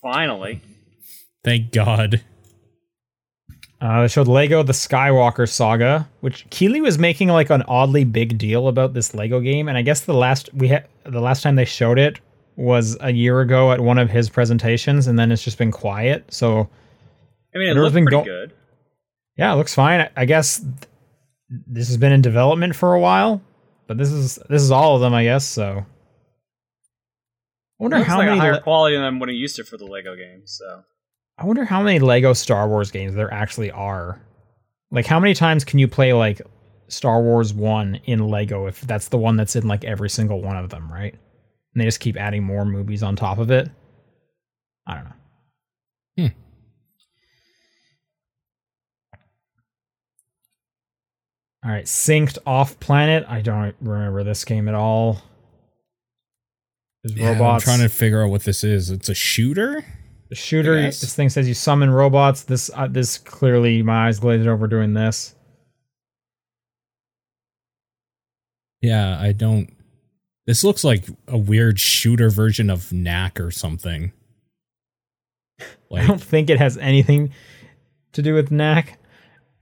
Finally. Thank God. Uh, they showed Lego The Skywalker Saga, which Keighley was making like an oddly big deal about this Lego game, and I guess the last we had the last time they showed it was a year ago at one of his presentations, and then it's just been quiet. So I mean, it looks been pretty go- good. yeah, it looks fine. I- I guess th- this has been in development for a while, but this is this is all of them, I guess. So I wonder how like many a higher Le- quality than what I'm used to for the Lego game. So I wonder how many Lego Star Wars games there actually are. Like, how many times can you play like Star Wars One in Lego if that's the one that's in like every single one of them, right? And they just keep adding more movies on top of it. I don't know. Hmm. All right, synced off planet. I don't remember this game at all. There's Yeah, I'm robots. trying to figure out what this is. It's a shooter? The shooter. Yes. This thing says you summon robots. This uh, this clearly my eyes glazed over doing this. Yeah, I don't. This looks like a weird shooter version of Knack or something. I don't think it has anything to do with Knack.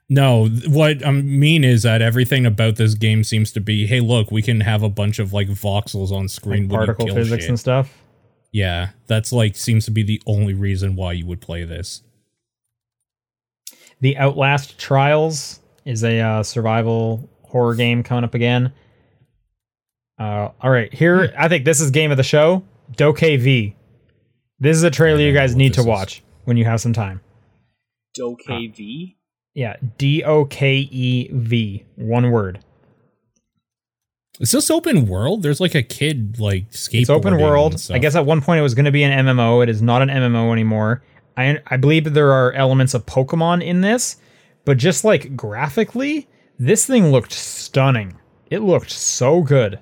no, what I mean is that everything about this game seems to be hey, look, we can have a bunch of like voxels on screen Like particle physics shit. and stuff. Yeah, that's like seems to be the only reason why you would play this. The Outlast Trials is a uh, survival horror game coming up again. Uh, all right, here Hmm. I think this is game of the show. DokeV. This is a trailer you guys need this to is. watch when you have some time. DokeV. Yeah, D O K E V, one word. Is this open world? There's like a kid like skateboarding. It's open and world. stuff. I guess at one point it was going to be an MMO. It is not an MMO anymore. I I believe that there are elements of Pokemon in this, but just like graphically, this thing looked stunning. It looked so good.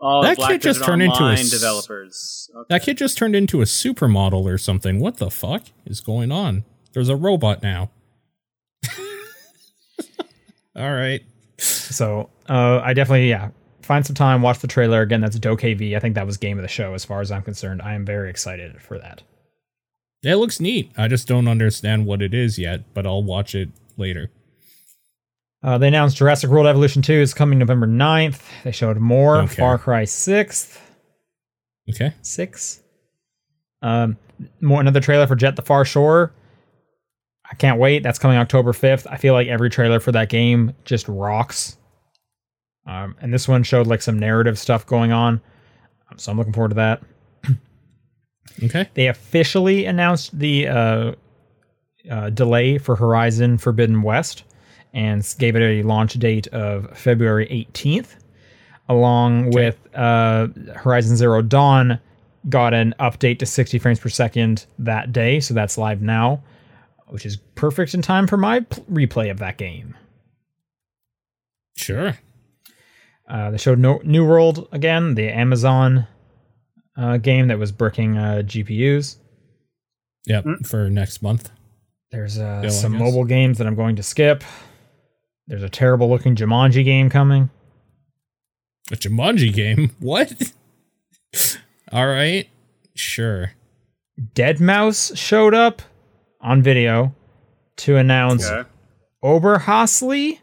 Oh, That Black kid just turned into a Online s- developers. Okay. That kid just turned into a supermodel or something. What the fuck is going on? There's a robot now. All right. So uh, I definitely yeah find some time, watch the trailer again. That's DokeV. I think that was game of the show as far as I'm concerned. I am very excited for that. It looks neat. I just don't understand what it is yet, but I'll watch it later. Uh, they announced Jurassic World Evolution 2 is coming November 9th. They showed more. Don't. Far Cry 6th. Okay. six. Um, more another trailer for Jet the Far Shore. I can't wait. That's coming October fifth. I feel like every trailer for that game just rocks. Um, and this one showed like some narrative stuff going on, Um, so I'm looking forward to that. Okay. They officially announced the uh, uh, delay for Horizon Forbidden West and gave it a launch date of February 18th, along Okay. with uh, Horizon Zero Dawn got an update to 60 frames per second that day, so that's live now, which is perfect in time for my pl- replay of that game. Sure. Uh, they showed no- New World again, the Amazon uh, game that was bricking uh, GPUs. Yep. Mm. For next month. There's uh, Still, some mobile games that I'm going to skip. There's a terrible looking Jumanji game coming. A Jumanji game. What? All right. Sure. deadmau5 showed up on video to announce Okay. Oberhasli,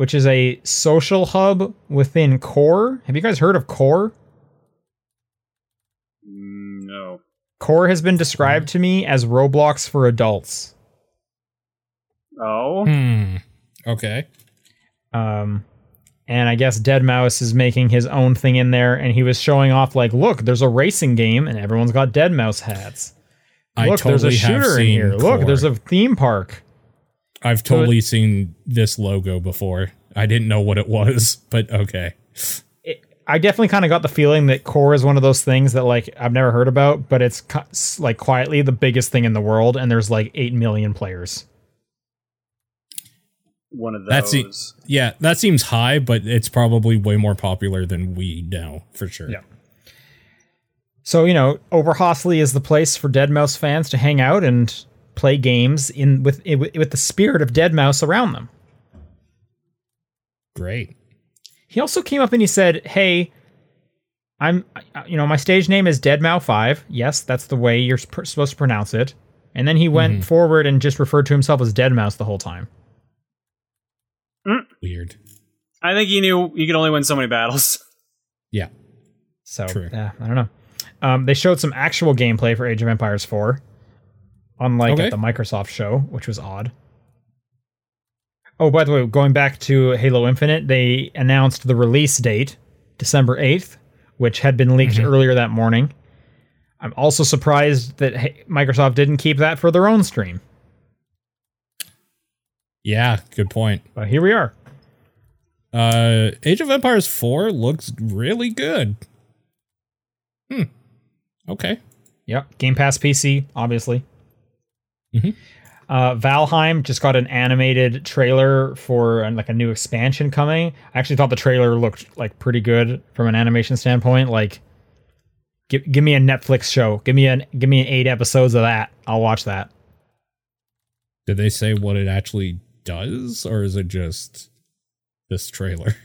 which is a social hub within Core. Have you guys heard of Core? No. Core has been described to me as Roblox for adults. Oh. Hmm. Okay. Um, and I guess deadmau5 is making his own thing in there, and he was showing off like, look, there's a racing game, and everyone's got deadmau5 hats. I Look, totally there's a shooter in seen here. Look, there's a theme park. I've totally seen this logo before. I didn't know what it was, but okay. It, I definitely kind of got the feeling that core is one of those things that like I've never heard about, but it's ki- like quietly the biggest thing in the world, and there's like eight million players. One of those. That's it. Yeah, that seems high, but it's probably way more popular than we know for sure. Yeah. So you know, Oberhasli is the place for deadmau5 fans to hang out and play games in with with the spirit of deadmau5 around them. Great. He also came up and he said, "Hey, I'm, you know, my stage name is Dead Mouse Five. Yes, that's the way you're sp- supposed to pronounce it." And then he went forward and just referred to himself as deadmau5 the whole time. Weird. I think he knew he could only win so many battles. Yeah. So, True. yeah, I don't know. Um, they showed some actual gameplay for Age of Empires 4, unlike Okay. at the Microsoft show, which was odd. Oh, by the way, going back to Halo Infinite, they announced the release date, December 8th, which had been leaked earlier that morning. I'm also surprised that Microsoft didn't keep that for their own stream. Yeah, good point. But here we are. Uh Age of Empires 4 looks really good. Hmm. Okay. Yep. Game Pass PC, obviously. Mhm. Uh, Valheim just got an animated trailer for uh, like a new expansion coming. I actually thought the trailer looked like pretty good from an animation standpoint. Like, give give me a Netflix show. Give me an give me an eight episodes of that. I'll watch that. Did they say what it actually does or is it just this trailer?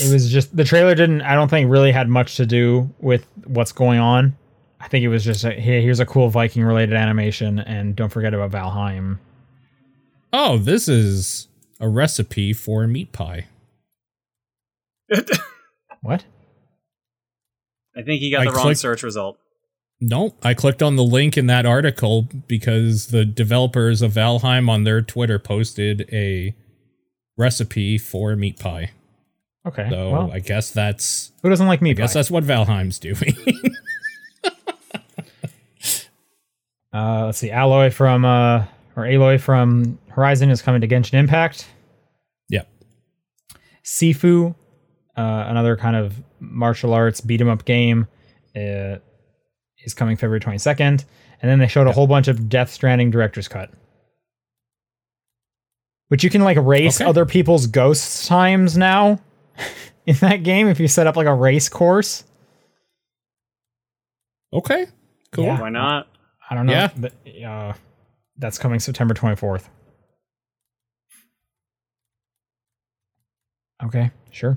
It was just the trailer didn't. I don't think really had much to do with what's going on. I think it was just a, hey, here's a cool Viking related animation, and don't forget about Valheim. Oh, this is a recipe for meat pie. What? I think he got I the wrong clicked- search result. Nope. I clicked on the link in that article because the developers of Valheim on their Twitter posted a recipe for meat pie. Okay. So well, I guess that's who doesn't like meat I guess that's what Valheim's doing. Uh, let's see. Alloy from uh, or Aloy from Horizon is coming to Genshin Impact. yep. Sifu, uh, another kind of martial arts beat 'em up game, uh, is coming February 22nd. And then they showed a whole bunch of Death Stranding director's cut, which you can like race Okay. other people's ghosts times now in that game if you set up like a race course. Okay. Cool. Yeah. Why not? I don't know. Yeah. But, uh, that's coming September 24th. Okay, sure.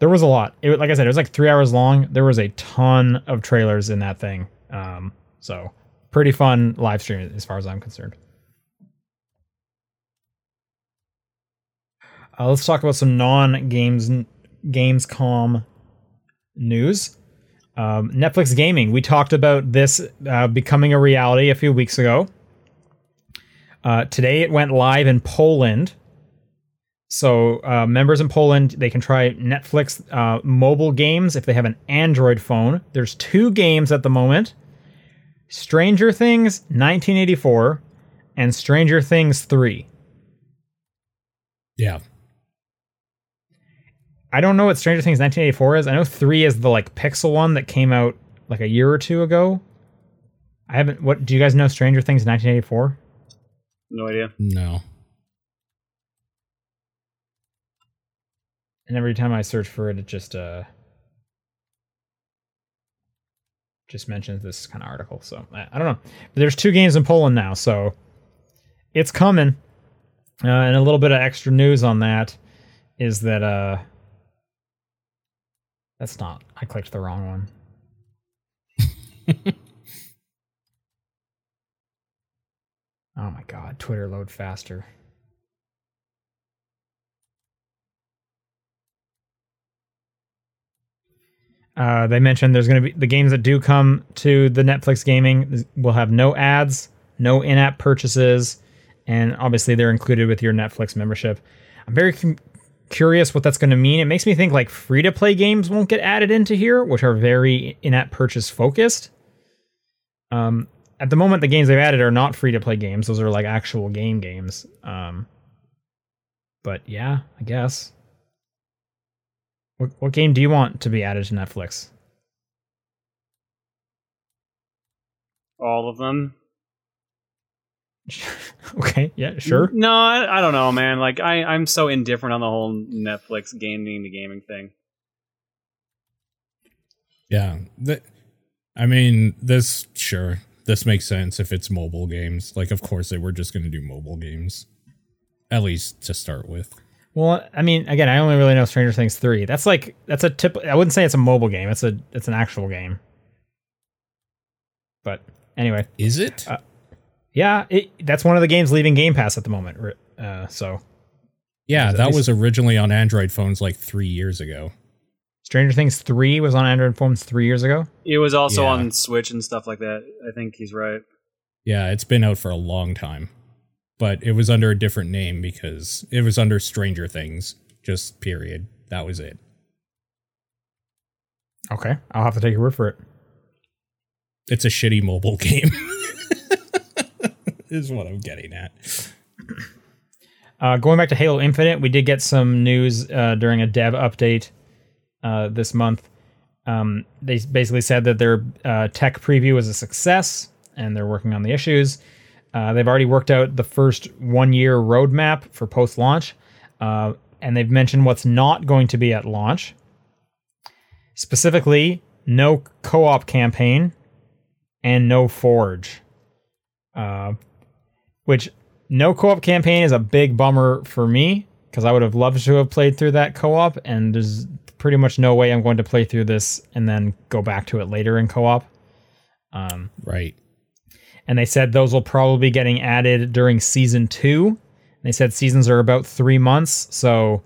There was a lot. It, like I said, it was like three hours long. There was a ton of trailers in that thing. Um, so pretty fun live stream as far as I'm concerned. Uh, let's talk about some non-games Gamescom news. Um, Netflix gaming. We talked about this uh, becoming a reality a few weeks ago. Uh, today it went live in Poland. So uh, members in Poland they can try Netflix uh, mobile games if they have an Android phone. There's two games at the moment: Stranger Things 1984 and Stranger Things 3. Yeah. I don't know what Stranger Things 1984 is. I know 3 is the like pixel one that came out like a year or two ago. I haven't what do you guys know Stranger Things 1984? No idea. No. And every time I search for it it just uh just mentions this kind of article. So I, I don't know. But there's two games in Poland now, so it's coming. Uh, and a little bit of extra news on that is that uh that's not I clicked the wrong one. Oh my god, Twitter load faster. Uh, they mentioned there's going to be the games that do come to the Netflix gaming will have no ads, no in-app purchases, and obviously they're included with your Netflix membership. I'm very cu- curious what that's going to mean. It makes me think like free-to-play games won't get added into here, which are very in-app purchase focused. Um, at the moment, the games they've added are not free-to-play games; those are like actual game games. Um, but yeah, I guess What, what game do you want to be added to Netflix? All of them. okay, yeah, sure. No, I, I don't know, man. Like I, I'm so indifferent on the whole Netflix gaming the gaming thing. Yeah. Th- I mean, this sure. This makes sense if it's mobile games. Like of course they were just going to do mobile games. At least to start with. Well, I mean, again, I only really know Stranger Things 3. That's like that's a tip I wouldn't say it's a mobile game. It's a it's an actual game. But anyway, Is it? Uh, yeah, it, that's one of the games leaving Game Pass at the moment. Uh, so yeah, at that least- was originally on Android phones like 3 years ago. Stranger Things 3 was on Android phones 3 years ago. It was also Yeah. on Switch and stuff like that. I think he's right. Yeah, it's been out for a long time. But it was under a different name because it was under Stranger Things. Just period. That was it. Okay, I'll have to take your word for it. It's a shitty mobile game. Is what I'm getting at. Uh, going back to Halo Infinite, we did get some news uh, during a dev update uh, this month. Um, they basically said that their uh, tech preview was a success and they're working on the issues. Uh, they've already worked out the first one year roadmap for post launch, uh, and they've mentioned what's not going to be at launch. Specifically, no co op campaign and no Forge. Which no co-op campaign is a big bummer for me because I would have loved to have played through that co-op, and there's pretty much no way I'm going to play through this and then go back to it later in co-op. Um, Right. and they said those will probably be getting added during season two. They said seasons are about three months, so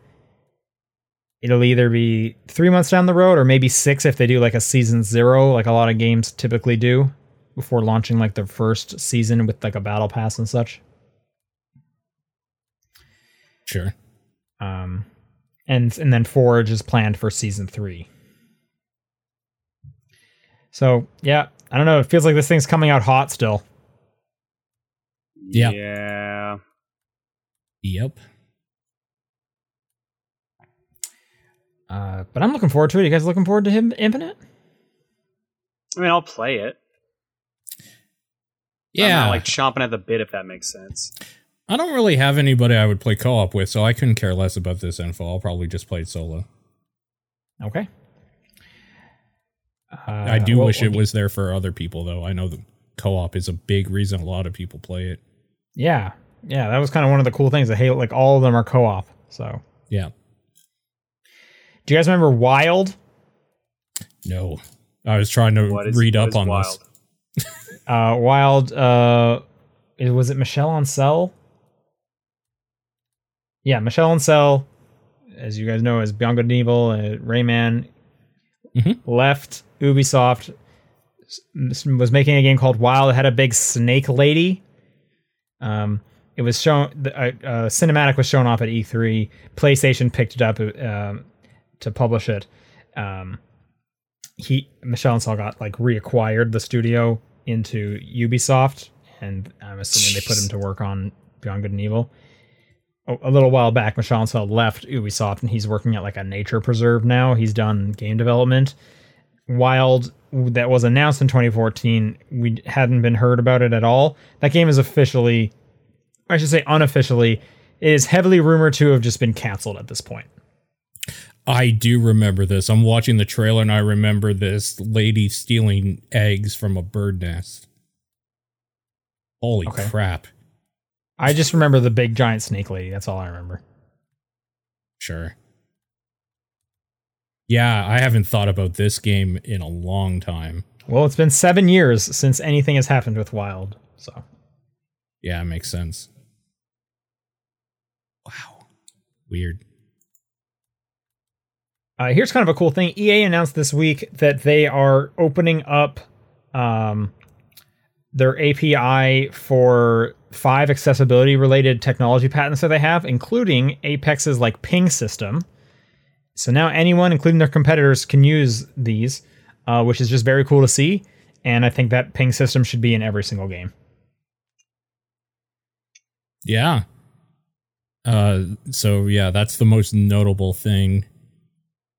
it'll either be three months down the road or maybe six if they do like a season zero, like a lot of games typically do before launching like their first season with like a battle pass and such. Sure. Um, and and then Forge is planned for season three. So yeah, I don't know. It feels like this thing's coming out hot still. Yeah. Yeah. Yep. Uh, but I'm looking forward to it. You guys looking forward to him Infinite? I mean, I'll play it. I'm Yeah. not, like chomping at the bit, if that makes sense. I don't really have anybody I would play co-op with, so I couldn't care less about this info. I'll probably just play it solo. Okay. Uh, I do well, wish it was there for other people, though. I know the co-op is a big reason a lot of people play it. Yeah, yeah. That was kind of one of the cool things. That Halo, like all of them are co-op. So, Yeah. do you guys remember Wild? No. I was trying to What is, read up on wild? this. Uh, Wild. Uh, was it Michel Ancel? Yeah, Michel Ancel, as you guys know, is Beyond Good and Evil, uh, Rayman, Mhm. left Ubisoft, was making a game called Wild. It had a big snake lady. Um, it was shown. The uh, uh, cinematic was shown off at E3. PlayStation picked it up um, to publish it. Um, he Michel Ancel got like reacquired the studio into Ubisoft, and I'm assuming they put him to work on Beyond Good and Evil. A, a little while back, Michel Ancel left Ubisoft, and he's working at like a nature preserve now. He's done game development. Wild that was announced in 2014. We hadn't been heard about it at all. That game is officially, I should say unofficially, is heavily rumored to have just been canceled at this point. I do remember this. I'm watching the trailer and I remember this lady stealing eggs from a bird nest. Holy Okay. crap. I just remember the big giant snake lady. That's all I remember. Sure. Yeah, I haven't thought about this game in a long time. Well, it's been seven years since anything has happened with Wild. So Yeah, it makes sense. Wow. Weird. Uh, here's kind of a cool thing. EA announced this week that they are opening up um, their API for five accessibility related technology patents that they have, including Apex's like ping system. So now anyone, including their competitors, can use these, uh, which is just very cool to see. And I think that ping system should be in every single game. Yeah. Uh so yeah, that's the most notable thing.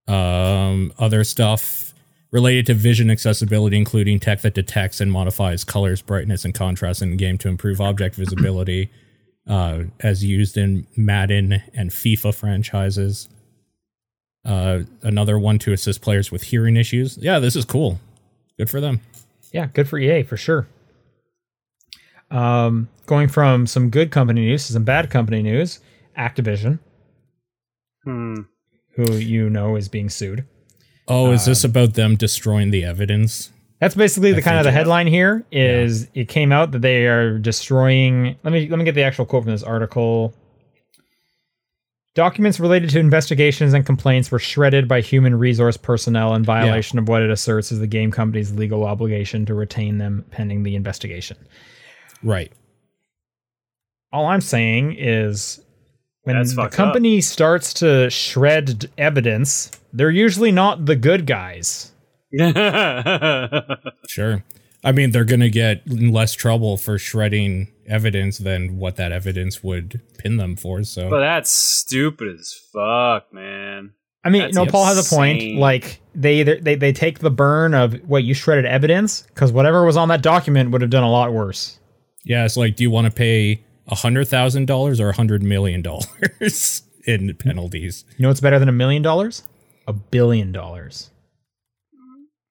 Um, other stuff related to vision accessibility, including tech that detects and modifies colors, brightness, and contrast in the game to improve object visibility, uh, as used in Madden and FIFA franchises. Uh, another one to assist players with hearing issues. Yeah, this is cool. Good for them. Yeah, good for EA for sure. Um, going from some good company news to some bad company news, Activision, Hmm. Who you know is being sued. Oh, is this about them destroying the evidence? That's basically the I kind of the yeah. headline here is it came out that they are destroying let me let me get the actual quote from this article. Documents related to investigations and complaints were shredded by human resource personnel in violation of what it asserts is the game company's legal obligation to retain them pending the investigation. Right. All I'm saying is when That's the fucked company starts to shred evidence, they're usually not the good guys. Sure. I mean, they're going to get in less trouble for shredding evidence than what that evidence would pin them for. So, but that's stupid as fuck, man. I mean, That's no, Paul has a point. Like they either they they take the burn of what you shredded evidence because whatever was on that document would have done a lot worse. yeah, it's like, do you want to pay a $100,000 or a $100 million in penalties? You know what's better than a million dollars? A billion dollars.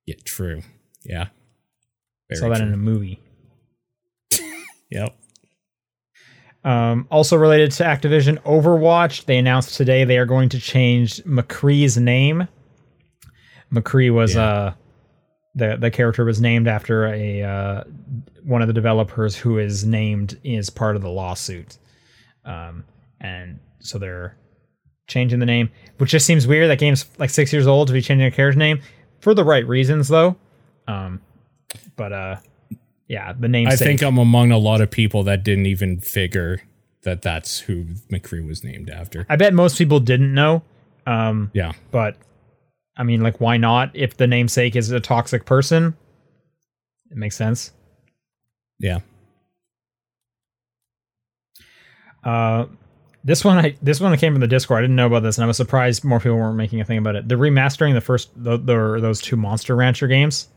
Yeah, true. Yeah. Very Saw that true. in a movie. Yep. Um, also related to Activision, Overwatch. They announced today they are going to change McCree's name. McCree was Yeah. uh the the character was named after a uh, one of the developers who is named is part of the lawsuit, um, and so they're changing the name, which just seems weird. That game's like six years old to be changing a character's name for the right reasons, though. Um, but uh, yeah, the name. I think I'm among a lot of people that didn't even figure that that's who McCree was named after. I bet most people didn't know. Um, Yeah. but I mean, like, why not? If the namesake is a toxic person, it makes sense. Yeah. Uh, this one, I this one came from the Discord. I didn't know about this, and I was surprised more people weren't making a thing about it. They're remastering the first, the, the those two Monster Rancher games.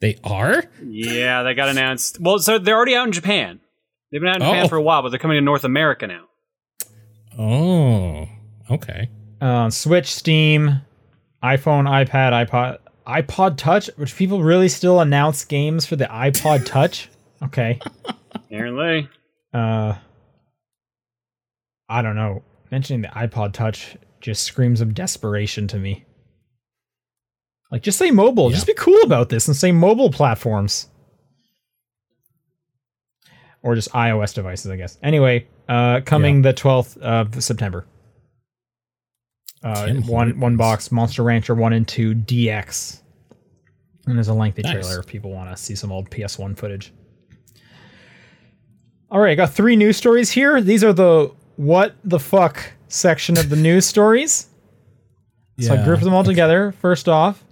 They are? Yeah, they got announced. Well, so they're already out in Japan. They've been out in Japan Oh. for a while, but they're coming to North America now. Oh, okay. Uh, Switch, Steam, iPhone, iPad, iPod, iPod Touch. Which people really still announce games for the iPod Touch? Okay. Apparently. Uh, I don't know. Mentioning the iPod Touch just screams of desperation to me. Like, just say mobile. Just be cool about this and say mobile platforms. Or just iOS devices, I guess. Anyway, uh, coming the 12th of September. Uh, one one box Monster Rancher 1 and 2 DX. And there's a lengthy Nice. trailer if people want to see some old PS1 footage. All right, I got three news stories here. These are the what the fuck section of the news stories. So I Yeah. grouped them all together. First off,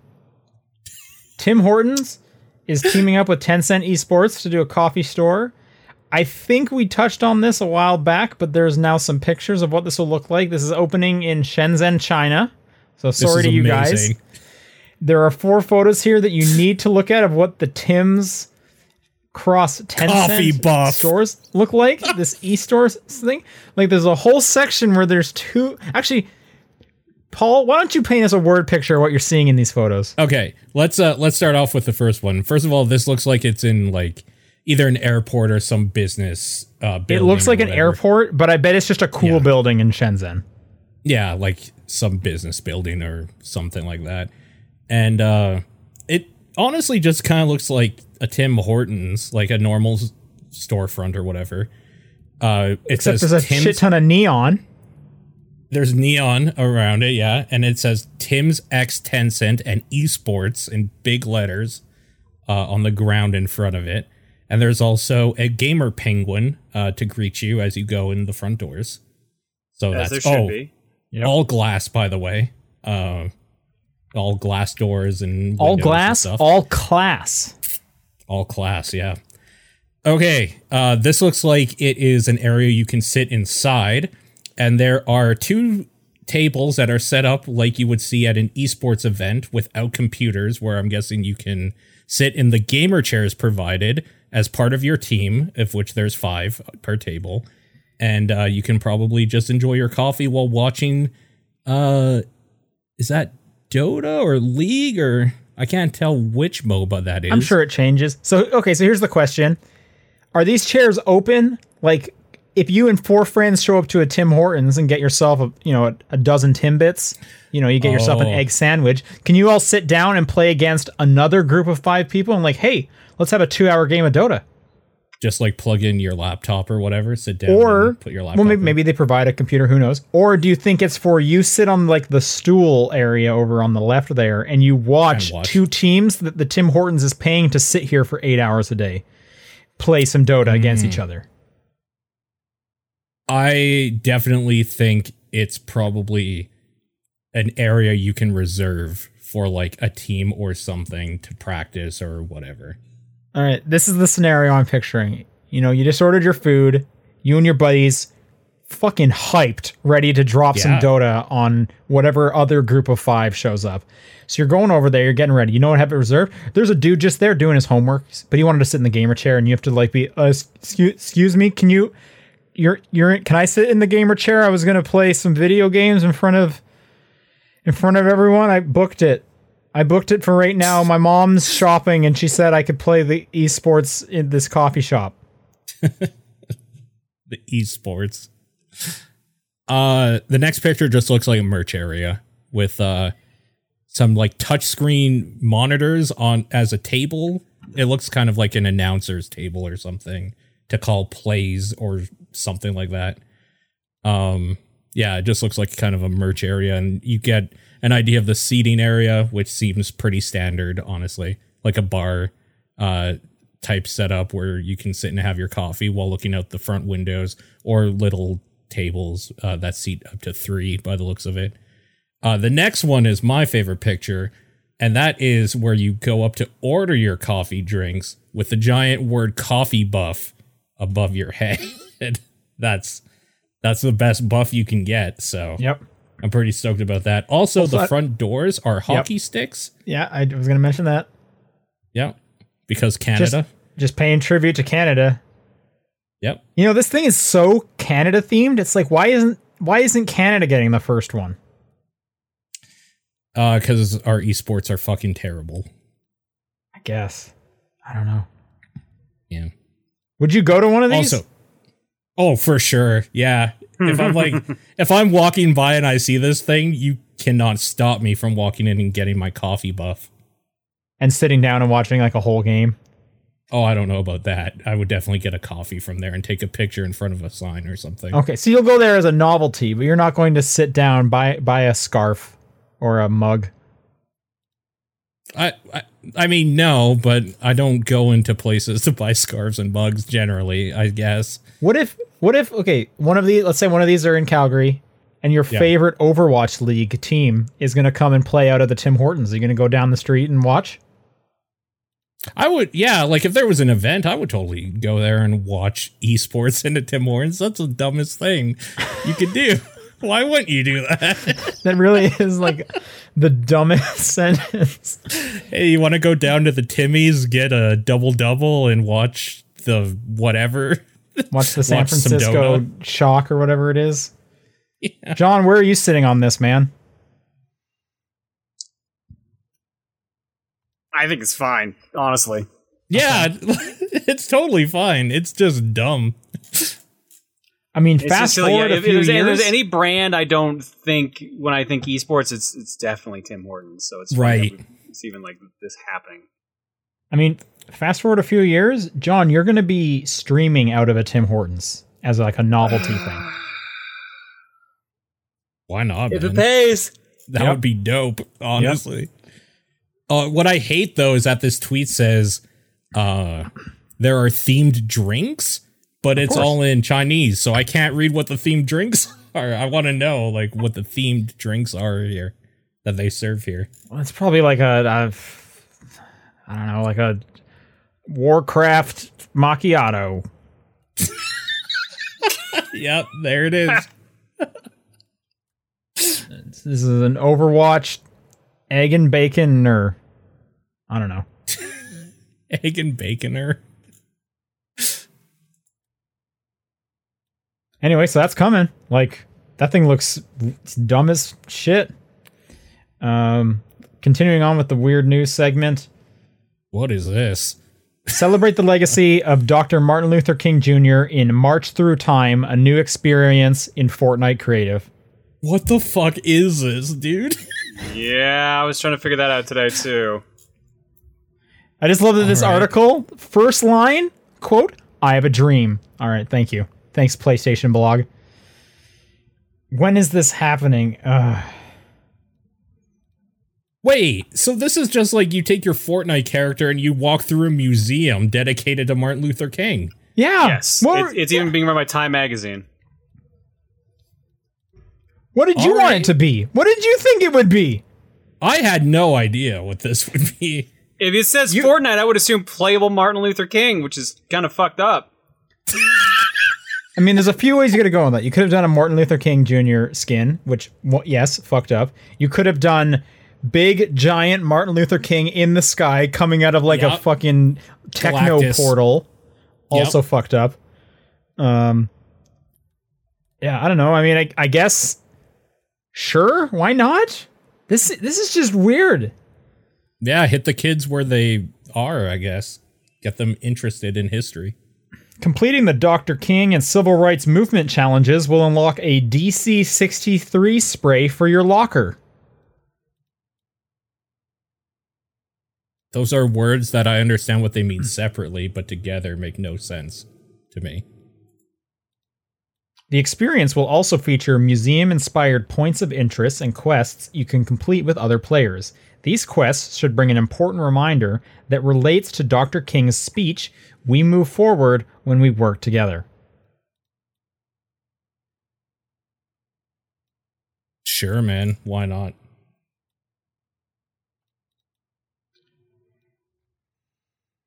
Tim Hortons is teaming up with Tencent Esports to do a coffee store. I think we touched on this a while back, but there's now some pictures of what this will look like. This is opening in Shenzhen, China. So sorry to you guys. There are four photos here that you need to look at of what the Tim's cross Tencent stores look like. this e-stores thing. Like there's a whole section where there's two actually Paul, why don't you paint us a word picture of what you're seeing in these photos? Okay, let's uh let's start off with the first one. First of all, this looks like it's in like either an airport or some business uh It looks like an airport, but I bet it's just a cool Yeah. building in Shenzhen. Yeah, like some business building or something like that. And uh it honestly just kind of looks like a Tim Hortons, like a normal storefront or whatever. Uh it Except says there's a Tim's shit ton of neon. there's neon around it, yeah, and it says Tim's X Tencent and esports in big letters uh, on the ground in front of it. And there's also a gamer penguin uh, to greet you as you go in the front doors. So As there that's should oh, be. Yep. all glass, by the way. Uh, all glass doors and All windows and glass, stuff. all class. All class, yeah. Okay, uh, this looks like it is an area you can sit inside, and there are two tables that are set up like you would see at an esports event without computers, where I'm guessing you can sit in the gamer chairs provided as part of your team, of which there's five per table, and uh, you can probably just enjoy your coffee while watching. Uh, is that Dota or League or I can't tell which MOBA that is. I'm sure it changes. So okay, so here's the question: Are these chairs open? Like, if you and four friends show up to a Tim Hortons and get yourself a you know a, a dozen Timbits, you know you get yourself an Oh. egg sandwich. Can you all sit down and play against another group of five people and like, hey, let's have a two hour game of Dota? just like plug in your laptop or whatever, sit down, Or and put your laptop. well, maybe, in. maybe they provide a computer. Who knows? Or do you think it's for you sit on like the stool area over on the left there, and you watch, watch. two teams that the Tim Hortons is paying to sit here for eight hours a day, play some Dota against Hmm. each other? I definitely think it's probably an area you can reserve for like a team or something to practice or whatever. All right, this is the scenario I'm picturing. You know, you just ordered your food, you and your buddies, fucking hyped, ready to drop some Dota on whatever other group of five shows up. So you're going over there, you're getting ready. You know what have it reserved? There's a dude just there doing his homework, but he wanted to sit in the gamer chair, and you have to like be, uh, excuse, excuse me, can you, you're, you're, can I sit in the gamer chair? I was gonna play some video games in front of, in front of everyone. I booked it. I booked it for right now. My mom's shopping and she said I could play the esports in this coffee shop. The esports. Uh the next picture just looks like a merch area with uh some like touchscreen monitors on as a table. It looks kind of like an announcer's table or something to call plays or something like that. Um yeah, it just looks like kind of a merch area and you get an idea of the seating area which seems pretty standard honestly, like a bar uh type setup where you can sit and have your coffee while looking out the front windows or little tables uh, that seat up to three by the looks of it. Uh, the next one is my favorite picture, and that is where you go up to order your coffee drinks with the giant word coffee buff above your head. that's that's the best buff you can get. So Yep. I'm pretty stoked about that. Also, Also, the front doors are hockey sticks. Yeah, I was going to mention that. Yeah. Because Just, Canada. just paying tribute to Canada. yep. You know, this thing is so Canada themed. It's like why isn't why isn't Canada getting the first one? Uh, because our esports are fucking terrible. I guess. I don't know. Yeah. Would you go to one of these? Also, oh, for sure. Yeah. If I'm like, if I'm walking by and I see this thing, you cannot stop me from walking in and getting my coffee buff. and sitting down and watching like a whole game. Oh, I don't know about that. I would definitely get a coffee from there and take a picture in front of a sign or something. Okay, so you'll go there as a novelty, but you're not going to sit down buy buy a scarf or a mug. I, I, I mean, no, but I don't go into places to buy scarves and mugs generally. I guess. What if what if okay, one of these let's say one of these are in Calgary and your Yeah. favorite Overwatch League team is going to come and play out of the Tim Hortons. Are you going to go down the street and watch? I would, yeah, like if there was an event, I would totally go there and watch esports into Tim Hortons. That's the dumbest thing you could do. Why wouldn't you do that? That really is like the dumbest sentence. hey, you want to go down to the Timmy's, get a double double, and watch the whatever? Watch the San Watch Francisco shock or whatever it is. Yeah. John, where are you sitting on this, man? I think it's fine, honestly. Yeah, it's totally fine. It's just dumb. I mean, It's fast silly. forward Yeah, a if, few there's, if there's any brand I don't think when I think esports, it's it's definitely Tim Hortons. So it's Right. It's even like this happening. I mean, fast forward a few years, John, you're going to be streaming out of a Tim Hortons as like a novelty thing. Why not? If man? it pays, That Yep. would be dope, honestly. Uh, what I hate though is that this tweet says uh, there are themed drinks, but it's course. all in Chinese, so I can't read what the themed drinks are. I want to know like what the themed drinks are here that they serve here. Well, it's probably like a, a, I don't know, like a Warcraft macchiato. yep, there it is. This is an Overwatch egg and bacon or I don't know. Egg and baconer. Anyway, so that's coming. Like that thing looks dumb as shit. Um, continuing on with the weird news segment. What is this? Celebrate the legacy of Dr. Martin Luther King Jr. in March Through Time, a new experience in Fortnite Creative. What the fuck is this, dude? Yeah, I was trying to figure that out today too. I just love that this All right. article, first line, quote, I have a dream. All right, thank you. Thanks, PlayStation blog. When is this happening? Uh, Wait, so this is just like you take your Fortnite character and you walk through a museum dedicated to Martin Luther King. yeah. Yes, What, it's, it's even being run by Time Magazine. what did you All want right. it to be? What did you think it would be? I had no idea what this would be. If it says You- Fortnite, I would assume playable Martin Luther King, which is kind of fucked up. I mean, there's a few ways you could have gone with that. You could have done a Martin Luther King Jr. skin, which, well, yes, fucked up. You could have done big, giant Martin Luther King in the sky coming out of like a fucking techno Galactus. portal. Yep. Also fucked up. Um, yeah, I don't know. I mean, I, I guess, sure, why not? This this is just weird. Yeah, hit the kids where they are, I guess. Get them interested in history. Completing the Dr. King and Civil Rights Movement challenges will unlock a DC 63 spray for your locker. Those are words that I understand what they mean separately, but together make no sense to me. The experience will also feature museum inspired points of interest and quests you can complete with other players. These quests should bring an important reminder that relates to Dr. King's speech We move forward when we work together. Sure, man. Why not?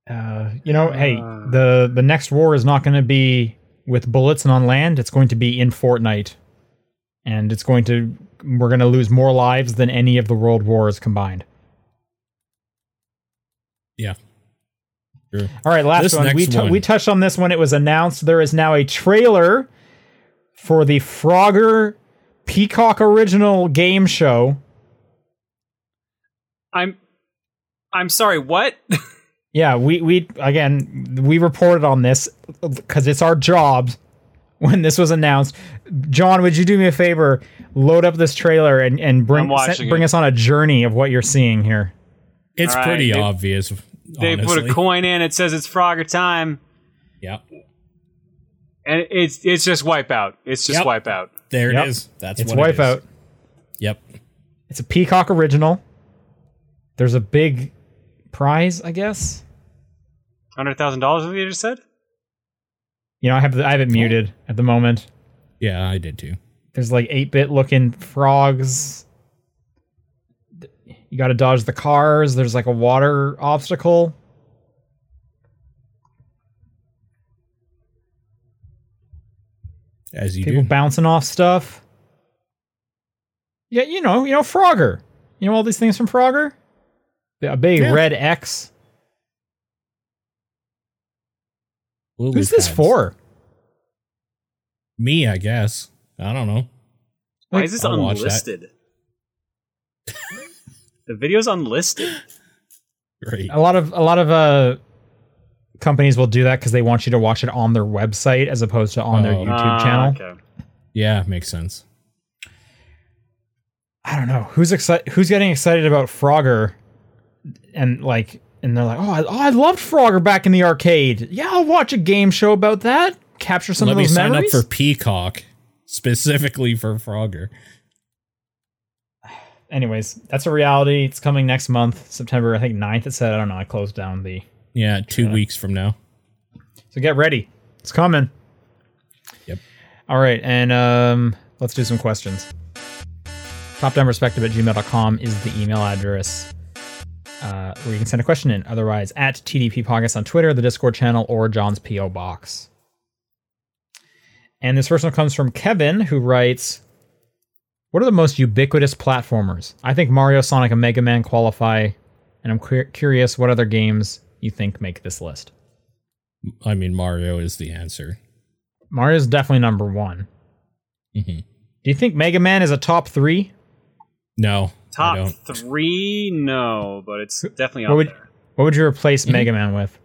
Uh, you know, hey, the the next war is not going to be with bullets and on land. It's going to be in Fortnite, and it's going to we're going to lose more lives than any of the world wars combined. Yeah. Sure. All right, last This one. We t- one. we touched on this when it was announced. There is now a trailer for the Frogger Peacock original game show. I'm, I'm sorry. What? Yeah, we we again we reported on this because it's our job when this was announced. John, would you do me a favor? Load up this trailer and and bring I'm set- bring us on a journey of what you're seeing here. It's All right, pretty they- obvious. they honestly. put a coin in. It says it's Frogger time, Yeah. and it's it's just Wipeout. It's just Yep. Wipeout. There Yep. it is. That's It's what it is. Wipeout. Yep. It's a Peacock original. There's a big prize, I guess. Hundred thousand dollars. What you just said? You know, I have the, I have it oh. muted at the moment. Yeah, I did too. There's like 8-bit looking frogs. You got to dodge the cars. There's like a water obstacle. As you People do. bouncing off stuff. Yeah, you know, you know Frogger. You know all these things from Frogger? A big Yeah. red X. Lily Who's this for? Me, I guess. I don't know. Why Like, is this I'll unlisted? the video's unlisted. Great. A lot of a lot of uh companies will do that because they want you to watch it on their website as opposed to on their Oh. YouTube Ah, channel. Okay. Yeah, makes sense. I don't know who's excited. Who's getting excited about Frogger, and like, and they're like, oh, I, oh, I loved Frogger back in the arcade. Yeah, I'll watch a game show about that. Capture some Let of me those sign memories. up for Peacock specifically for Frogger. Anyways, that's a reality. It's coming next month, September. I think 9th It said. I don't know. I closed down the. Yeah, two weeks from now. So get ready. It's coming. Yep. All right, and um, let's do some questions. Topdownperspective at gmail.com is the email address uh, where you can send a question in. Otherwise, at TDP Podcast on Twitter, the Discord channel, or John's P.O. Box. And this first one comes from Kevin, who writes What are the most ubiquitous platformers? I think Mario, Sonic, and Mega Man qualify, and I'm cu- curious what other games you think make this list. I mean, Mario is the answer. Mario's definitely number one. hmm Do you think Mega Man is a top three? No, Top three, no, but it's definitely What up would- there. What would you replace Mhm. Mega Man with?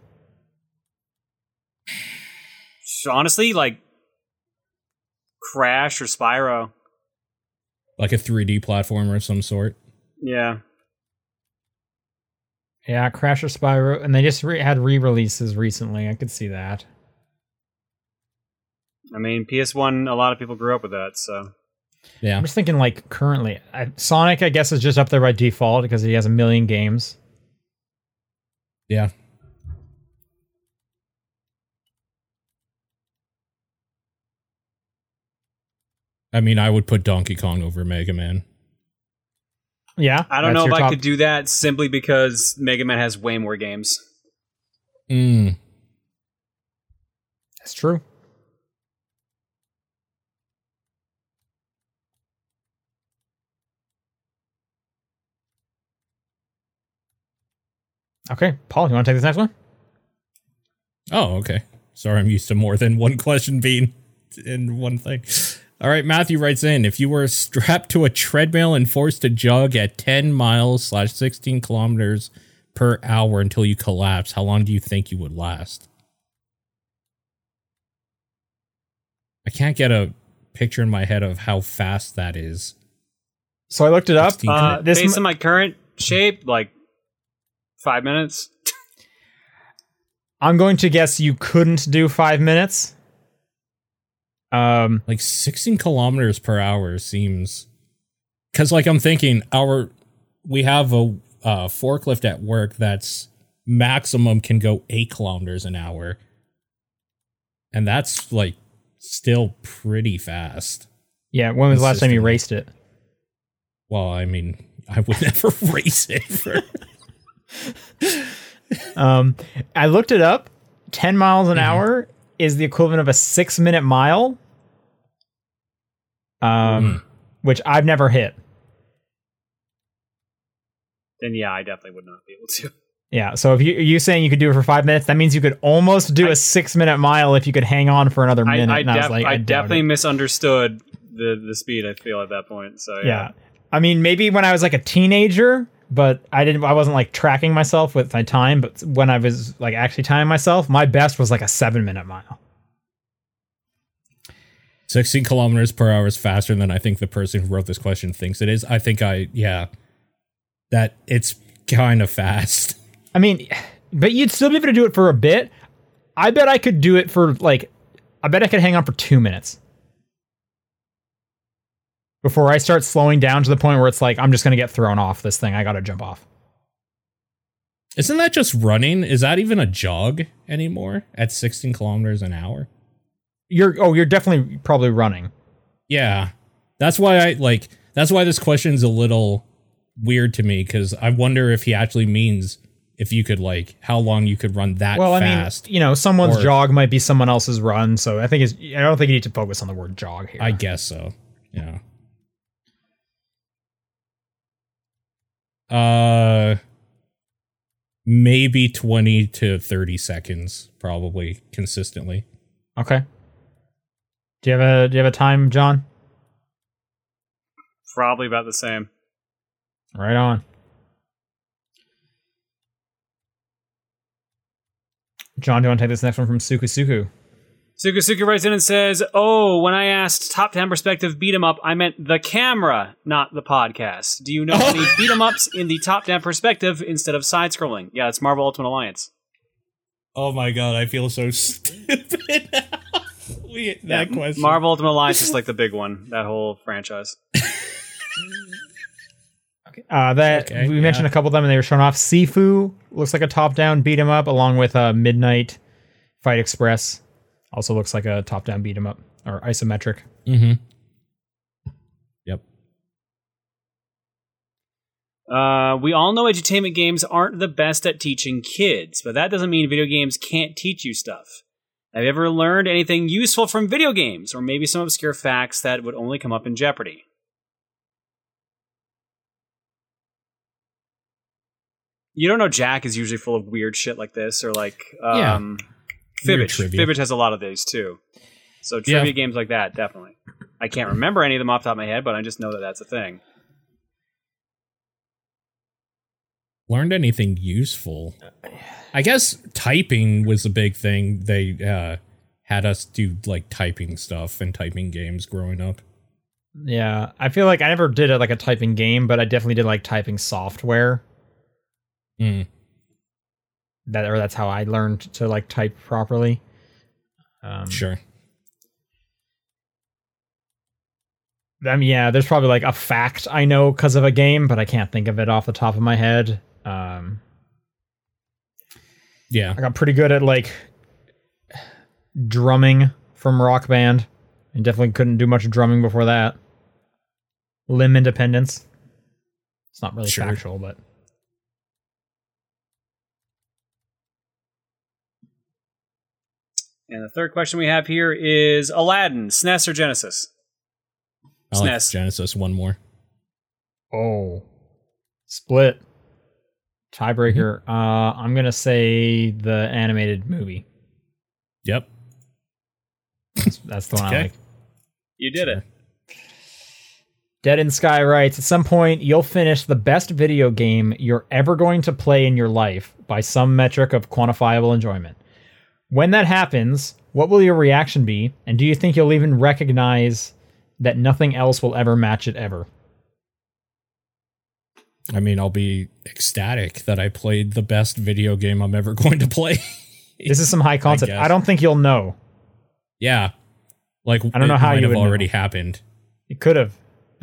Honestly, like Crash or Spyro. like a 3D platformer of some sort. Yeah. Yeah, Crash or Spyro, and they just re- had re-releases recently. I could see that. I mean, PS1, a lot of people grew up with that, so. Yeah. I'm just thinking, like currently, I, Sonic, I guess, is just up there by default because he has a million games. Yeah. I mean, I would put Donkey Kong over Mega Man. Yeah, I don't know if your I could do that simply because Mega Man has way more games. Mm. That's true. Okay, Paul, you want to take this next one? Oh, okay. Sorry, I'm used to more than one question being in one thing. All right, Matthew writes in: If you were strapped to a treadmill and forced to jog at 10 miles slash 16 kilometers per hour until you collapse, how long do you think you would last? I can't get a picture in my head of how fast that is. So I looked it up. Uh, this based m- on my current shape, like five minutes. I'm going to guess you couldn't do five minutes. Um, Like 16 kilometers per hour seems because, like, I'm thinking our we have a uh, forklift at work that's maximum can go eight kilometers an hour, and that's like still pretty fast. yeah. When was the last time you raced it? Well, I mean, I would never race it. For, Um, I looked it up. Ten miles an Mhm. hour is the equivalent of a six-minute mile. Um, which I've never hit. Then yeah, I definitely would not be able to. Yeah. So if you are you saying you could do it for five minutes, that means you could almost do I- a six-minute mile if you could hang on for another minute. I, and I was def- like, I, I definitely it. misunderstood the the speed. I feel at that point. So yeah. yeah. I mean, maybe when I was like a teenager, but I didn't. I wasn't like tracking myself with my time. But when I was like actually timing myself, my best was like a seven-minute mile. 16 kilometers per hour is faster than I think the person who wrote this question thinks it is. I think I, yeah, that it's kind of fast. I mean, but you'd still be able to do it for a bit. I bet I could do it for like, I bet I could hang on for two minutes before I start slowing down to the point where it's like I'm just gonna get thrown off this thing. I gotta jump off. Isn't that just running? Is that even a jog anymore at 16 kilometers an hour? You're oh, you're definitely probably running. Yeah. That's why I like, that's why this question's a little weird to me because I wonder if he actually means if you could, like, how long you could run that Well, fast. I mean, you know, someone's Or- jog might be someone else's run, so I think it's. I don't think you need to focus on the word jog here. I guess so. Yeah. Uh maybe 20 to 30 seconds probably consistently. okay. Do you have a Do you have a time, John? Probably about the same. Right on. John, do you want to take this next one from Suku Suku? Sukusuki writes in and says, "Oh, when I asked top down perspective beat 'em up, I meant the camera, not the podcast. Do you know any beat 'em ups in the top down perspective instead of side scrolling? Yeah, it's Marvel Ultimate Alliance. Oh my god, I feel so stupid. we, that Yeah, question. Marvel Ultimate Alliance is like the big one. That whole franchise. Uh, that Okay, we mentioned a couple of them, and they were shown off. Sifu looks like a top-down beat 'em up, along with uh, Midnight Fight Express. Also looks like a top down beat 'em up or isometric. Mm-hmm. Yep. Uh, we all know edutainment games aren't the best at teaching kids, but that doesn't mean video games can't teach you stuff. Have you ever learned anything useful from video games, or maybe some obscure facts that would only come up in Jeopardy? You don't know Jack is usually full of weird shit like this, or like um, yeah. Fibbage. trivia. Fibbage has a lot of these too. So trivia Yeah. games like that, definitely. I can't remember any of them off the top of my head, but I just know that that's a thing. Learned anything useful? I guess typing was a big thing. They uh, had us do like typing stuff and typing games growing up. Yeah, I feel like I never did it like a typing game, but I definitely did like typing software. Mm. That or that's how I learned to like type properly. Um, Sure. I mean, yeah, there's probably like a fact I know because of a game, but I can't think of it off the top of my head. Um, Yeah. I got pretty good at like drumming from Rock Band. I definitely couldn't do much drumming before that. Limb Independence. It's not really Sure. factual, but And the third question we have here is Aladdin, SNES or Genesis? I like SNES. Genesis one more. oh, split tiebreaker. Uh, I'm gonna say the animated movie. Yep. That's the one I like. You did it. Dead in Sky writes, at some point you'll finish the best video game you're ever going to play in your life by some metric of quantifiable enjoyment. When that happens, what will your reaction be? And do you think you'll even recognize that nothing else will ever match it ever? I mean, I'll be ecstatic that I played the best video game I'm ever going to play. This is some high concept. guess. I, don't think you'll know. yeah. Like I don't know how you have would know. already happened. It could have.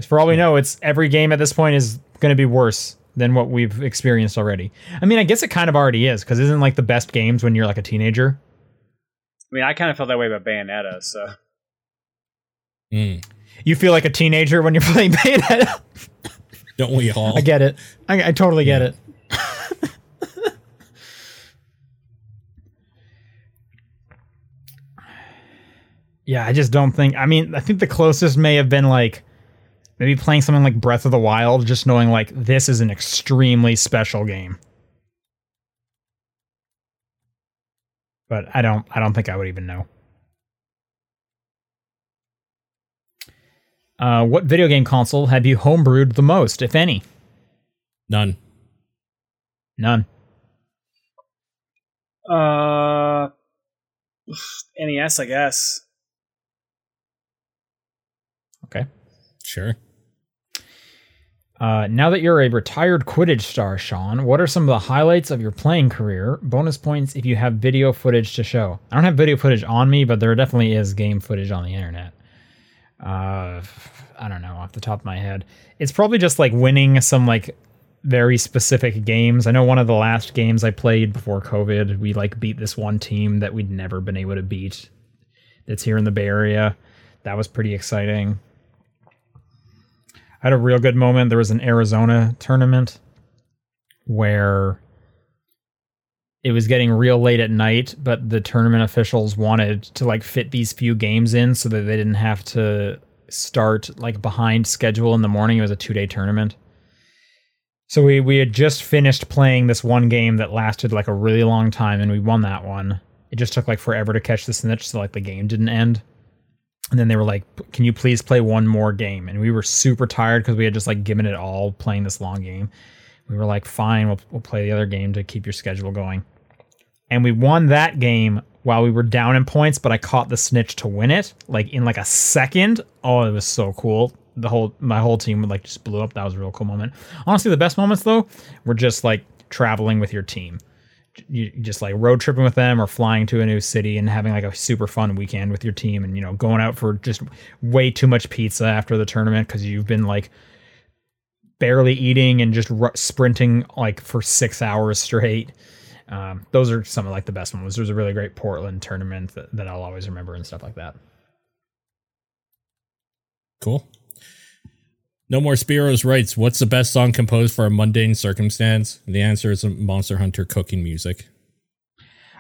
For all we know, it's every game at this point is going to be worse than what we've experienced already. I mean, I guess it kind of already is because isn't like the best games when you're like a teenager? I mean, I kind of felt that way about Bayonetta, so. Mm. You feel like a teenager when you're playing Bayonetta. Don't we all? I get it. I, I totally get it. yeah, I just don't think. I mean, I think the closest may have been like maybe playing something like Breath of the Wild, just knowing like this is an extremely special game. But I don't. I don't think I would even know. Uh, what video game console have you homebrewed the most, if any? None. None. Uh, NES, I guess. Okay. Sure. Uh, now that you're a retired Quidditch star, Sean, what are some of the highlights of your playing career? Bonus points if you have video footage to show. I don't have video footage on me, but there definitely is game footage on the internet. Uh, I don't know off the top of my head. It's probably just like winning some like very specific games. I know one of the last games I played before COVID, we like beat this one team that we'd never been able to beat. That's here in the Bay Area. That was pretty exciting. Had a real good moment. There was an Arizona tournament where it was getting real late at night, but the tournament officials wanted to like fit these few games in so that they didn't have to start like behind schedule in the morning. It was a two day tournament. So we we had just finished playing this one game that lasted like a really long time and we won that one. It just took like forever to catch the snitch, so like the game didn't end. And then they were like, "Can you please play one more game?" And we were super tired because we had just like given it all playing this long game. We were like, "Fine, we'll we'll play the other game to keep your schedule going." And we won that game while we were down in points, but I caught the snitch to win it like in like a second. Oh, it was so cool. The whole my whole team would like just blew up. That was a real cool moment. Honestly, the best moments though were just like traveling with your team you just like road tripping with them or flying to a new city and having like a super fun weekend with your team and you know going out for just way too much pizza after the tournament because you've been like barely eating and just r- sprinting like for six hours straight. Um, those are some of like the best ones. There's a really great portland tournament that, that i'll always remember and stuff like that. Cool. No more Spiros writes, What's the best song composed for a mundane circumstance? The answer is Monster Hunter cooking music.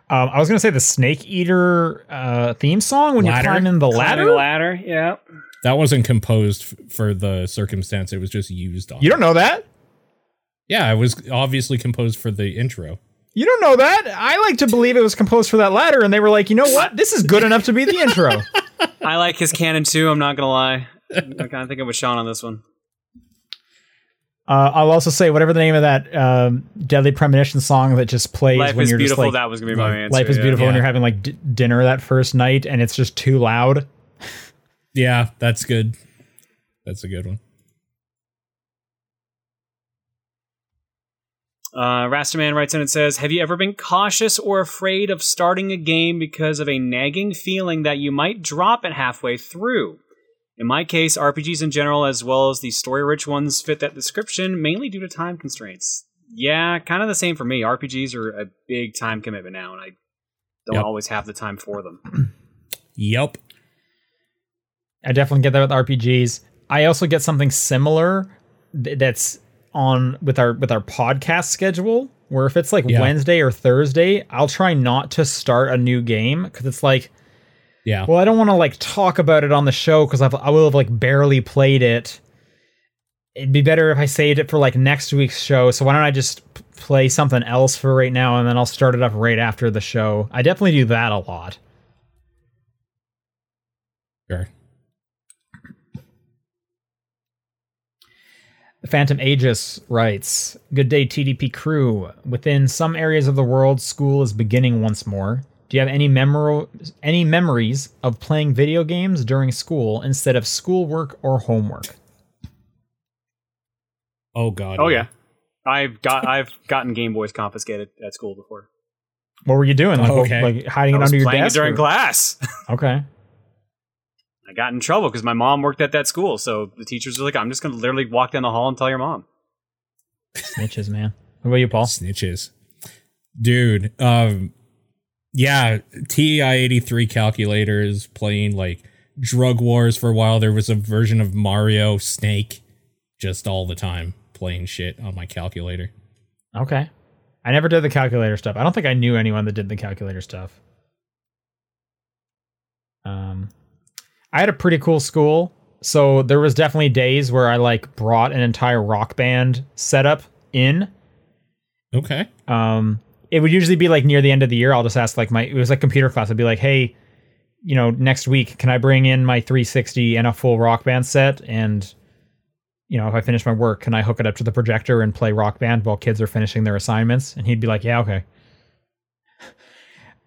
um, i was gonna say the snake eater uh, theme song when Ladder? you're climbing the ladder a ladder, yeah. That wasn't composed f- for the circumstance, it was just used on. you don't know that Yeah, it was obviously composed for the intro. You don't know that. I like to believe it was composed for that ladder, and they were like, you know what? This is good enough to be the intro. I like his canon too. I'm not gonna lie. I'm kind of thinking with Sean on this one. Uh, I'll also say whatever the name of that um, Deadly Premonition song that just plays Life when is you're beautiful. just like that was gonna be my Life- answer. life is yeah. beautiful when you're having like d- dinner that first night and it's just too loud. Yeah, that's good. That's a good one. Uh, Rasterman writes in and says, "Have you ever been cautious or afraid of starting a game because of a nagging feeling that you might drop it halfway through?" In my case, RPGs in general, as well as the story-rich ones, fit that description mainly due to time constraints. Yeah, kind of the same for me. RPGs are a big time commitment now, and I don't Yep. always have the time for them. Yep. I definitely get that with RPGs. I also get something similar th- that's on with our with our podcast schedule where if it's like Yeah. Wednesday or Thursday, I'll try not to start a new game cuz it's like Yeah. well, I don't want to like talk about it on the show cuz I will have like barely played it. It'd be better if I saved it for like next week's show. So why don't I just play something else for right now and then I'll start it up right after the show. I definitely do that a lot. Sure. Phantom Aegis writes, Good day, TDP crew. Within some areas of the world, school is beginning once more. Do you have any memor- any memories of playing video games during school instead of schoolwork or homework? Oh god. Oh yeah, I've got I've gotten Game Boys confiscated at school before. What were you doing? Like, okay. like hiding I it under your playing it desk? during or- class. Okay. I got in trouble because my mom worked at that school. So the teachers were like, I'm just going to literally walk down the hall and tell your mom. Snitches, man. What about you, Paul? Snitches. Dude, um yeah, TI 83 calculators playing like drug wars for a while. There was a version of Mario Snake just all the time playing shit on my calculator. Okay. I never did the calculator stuff. I don't think I knew anyone that did the calculator stuff. Um, I had a pretty cool school, so there was definitely days where I like brought an entire rock band setup in. Okay. Um, it would usually be like near the end of the year. I'll just ask like my it was like computer class. I'd be like, hey, you know, next week can I bring in my 360 and a full rock band set and you know, if I finish my work, can I hook it up to the projector and play rock band while kids are finishing their assignments? And he'd be like, Yeah, okay.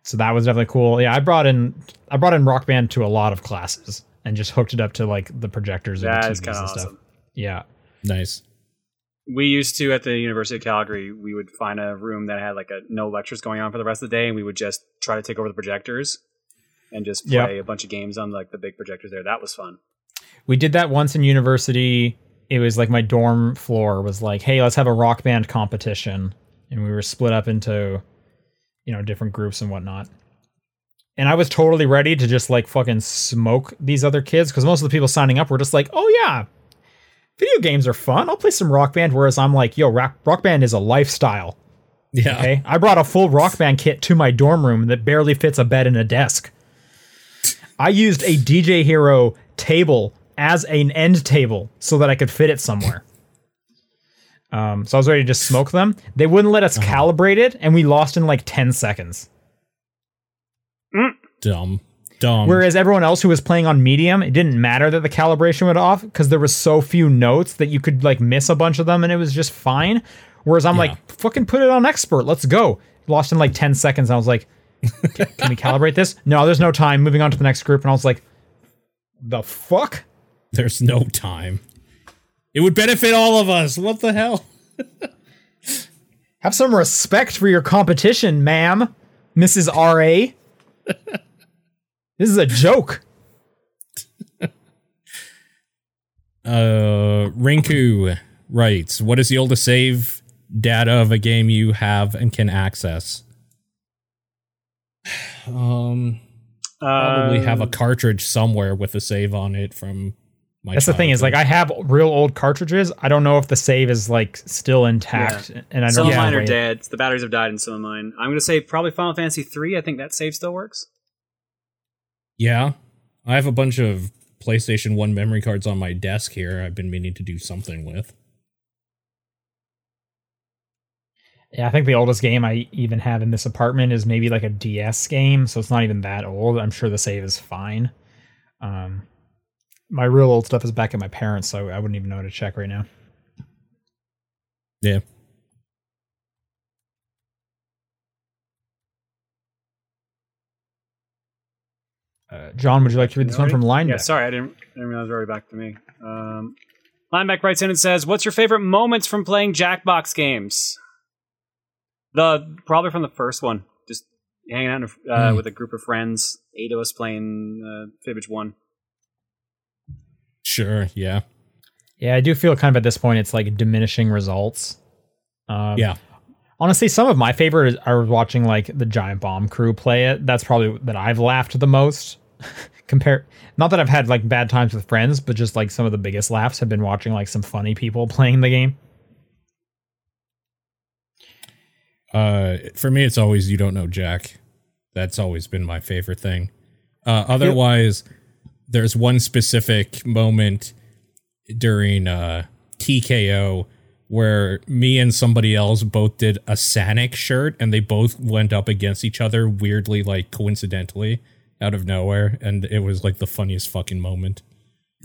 So that was definitely cool. Yeah, I brought in I brought in rock band to a lot of classes and just hooked it up to like the projectors and That the is TVs kind of and awesome. stuff. Yeah. Nice. We used to at the University of Calgary, we would find a room that had like a no lectures going on for the rest of the day, and we would just try to take over the projectors and just play Yep. a bunch of games on like the big projectors there. That was fun. We did that once in university. It was like my dorm floor was like, "Hey, let's have a rock band competition," and we were split up into, you know, different groups and whatnot. And I was totally ready to just like fucking smoke these other kids because most of the people signing up were just like, "Oh yeah, video games are fun. I'll play some rock band." Whereas I'm like, "Yo, rock, rock band is a lifestyle." Yeah. Okay, I brought a full rock band kit to my dorm room that barely fits a bed and a desk. I used a DJ Hero table as an end table so that I could fit it somewhere. Um, so I was ready to just smoke them. They wouldn't let us calibrate it, and we lost in like 10 seconds. Dumb. Dumb. Whereas everyone else who was playing on medium, it didn't matter that the calibration went off because there was so few notes that you could like miss a bunch of them and it was just fine. Whereas I'm Yeah. like, fucking put it on expert. Let's go. Lost in like 10 seconds. And I was like, "Can- can we calibrate this? No, there's no time. Moving on to the next group. And I was like, the fuck? There's no time. It would benefit all of us. What the hell? Have some respect for your competition, ma'am, Mrs. RA. this is a joke. Uh, Rinku writes, "What is the oldest save data of a game you have and can access?" Um, probably Um, have a cartridge somewhere with a save on it from my. That's the thing is like I have real old cartridges. I don't know if the save is like still intact, and I don't Some know. of mine are dead. The batteries have died in some of mine. I'm going to say probably Final Fantasy 3. I think that save still works. Yeah, I have a bunch of PlayStation One memory cards on my desk here. I've been meaning to do something with. Yeah, I think the oldest game I even have in this apartment is maybe like a DS game, so it's not even that old. I'm sure the save is fine. Um, my real old stuff is back at my parents, so I wouldn't even know how to check right now. Yeah. Uh, John, would you like to read this one from Lineback? Yeah, sorry, I didn't, I didn't realize it was already back to me. Um, Lineback writes in and says, "What's your favorite moments from playing Jackbox games?" The probably from the first one, just hanging out in a, uh, Hmm. with a group of friends, eight of us playing uh, Fibbage One. Sure. Yeah. Yeah, I do feel kind of at this point it's like diminishing results. Um, Yeah. Honestly, some of my favorite are watching like the Giant Bomb crew play it. That's probably that I've laughed the most. Compare, not that I've had like bad times with friends, but just like some of the biggest laughs have been watching like some funny people playing the game. Uh, for me, it's always you don't know Jack. That's always been my favorite thing. Uh, otherwise, there's one specific moment during uh, TKO where me and somebody else both did a Sanic shirt, and they both went up against each other weirdly, like coincidentally, out of nowhere, and it was like the funniest fucking moment.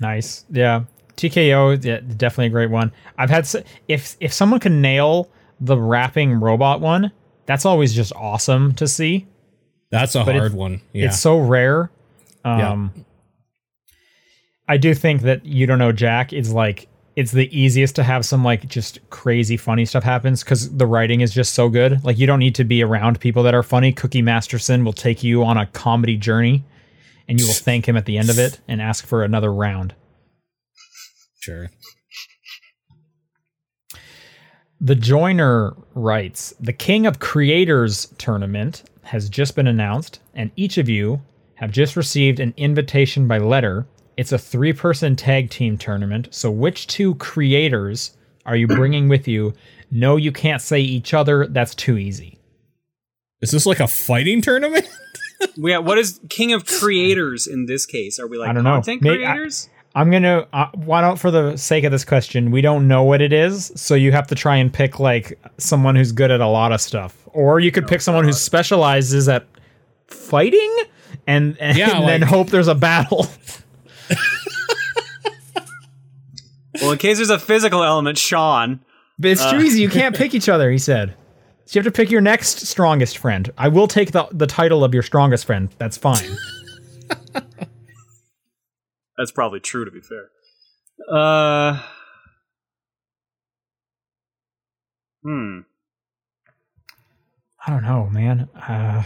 Nice, yeah. TKO, yeah, definitely a great one. I've had if if someone can nail the rapping robot one, that's always just awesome to see. That's a But hard one. Yeah. It's so rare. Yeah. Um, I do think that you don't know Jack is like it's the easiest to have some like just crazy funny stuff happens because the writing is just so good. Like you don't need to be around people that are funny. Cookie Masterson will take you on a comedy journey, and you will thank him at the end of it and ask for another round. sure. The Joiner writes The King of Creators tournament has just been announced, and each of you have just received an invitation by letter. It's a three person tag team tournament. So, which two creators are you bringing with you? No, you can't say each other. That's too easy. Is this like a fighting tournament? Yeah, what is King of Creators in this case? Are we like I don't know. content May- I- creators? I'm gonna. Uh, why don't, for the sake of this question, we don't know what it is, so you have to try and pick like someone who's good at a lot of stuff, or you could pick someone who specializes at fighting, and and, Yeah, then like- hope there's a battle. well, in case there's a physical element, Sean. But it's too easy. You can't pick each other. He said. So you have to pick your next strongest friend. I will take the the title of your strongest friend. That's fine. That's probably true, to be fair. Uh, hmm. I don't know, man. Uh,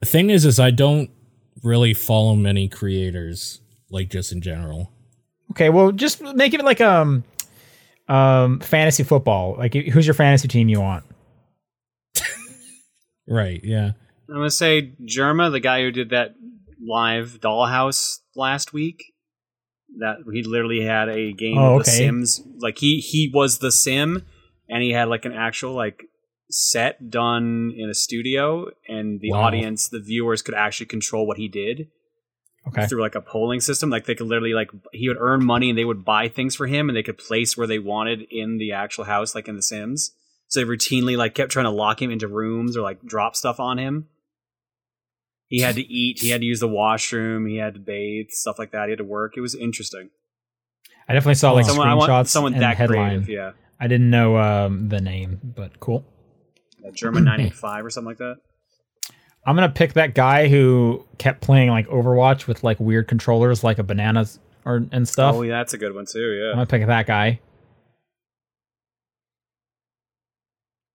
The thing is, is I don't really follow many creators, like just in general. Okay, well, just make it like um, um, fantasy football. Like, who's your fantasy team you want? Right? Yeah. I'm gonna say Jerma, the guy who did that live Dollhouse last week. That he literally had a game Oh, of The okay. Sims. Like he he was the Sim, and he had like an actual like set done in a studio, and the Wow. audience, the viewers, could actually control what he did Okay, through like a polling system. Like they could literally like he would earn money, and they would buy things for him, and they could place where they wanted in the actual house, like in The Sims. So they routinely like kept trying to lock him into rooms or like drop stuff on him. He had to eat. He had to use the washroom. He had to bathe, stuff like that. He had to work. It was interesting. I definitely saw like someone, screenshots someone that headline. creative. Yeah, I didn't know um, the name, but cool. Yeah German ninety five or something like that. I'm gonna pick that guy who kept playing like Overwatch with like weird controllers, like a bananas or and stuff. Oh, yeah, that's a good one too. Yeah, I'm gonna pick that guy.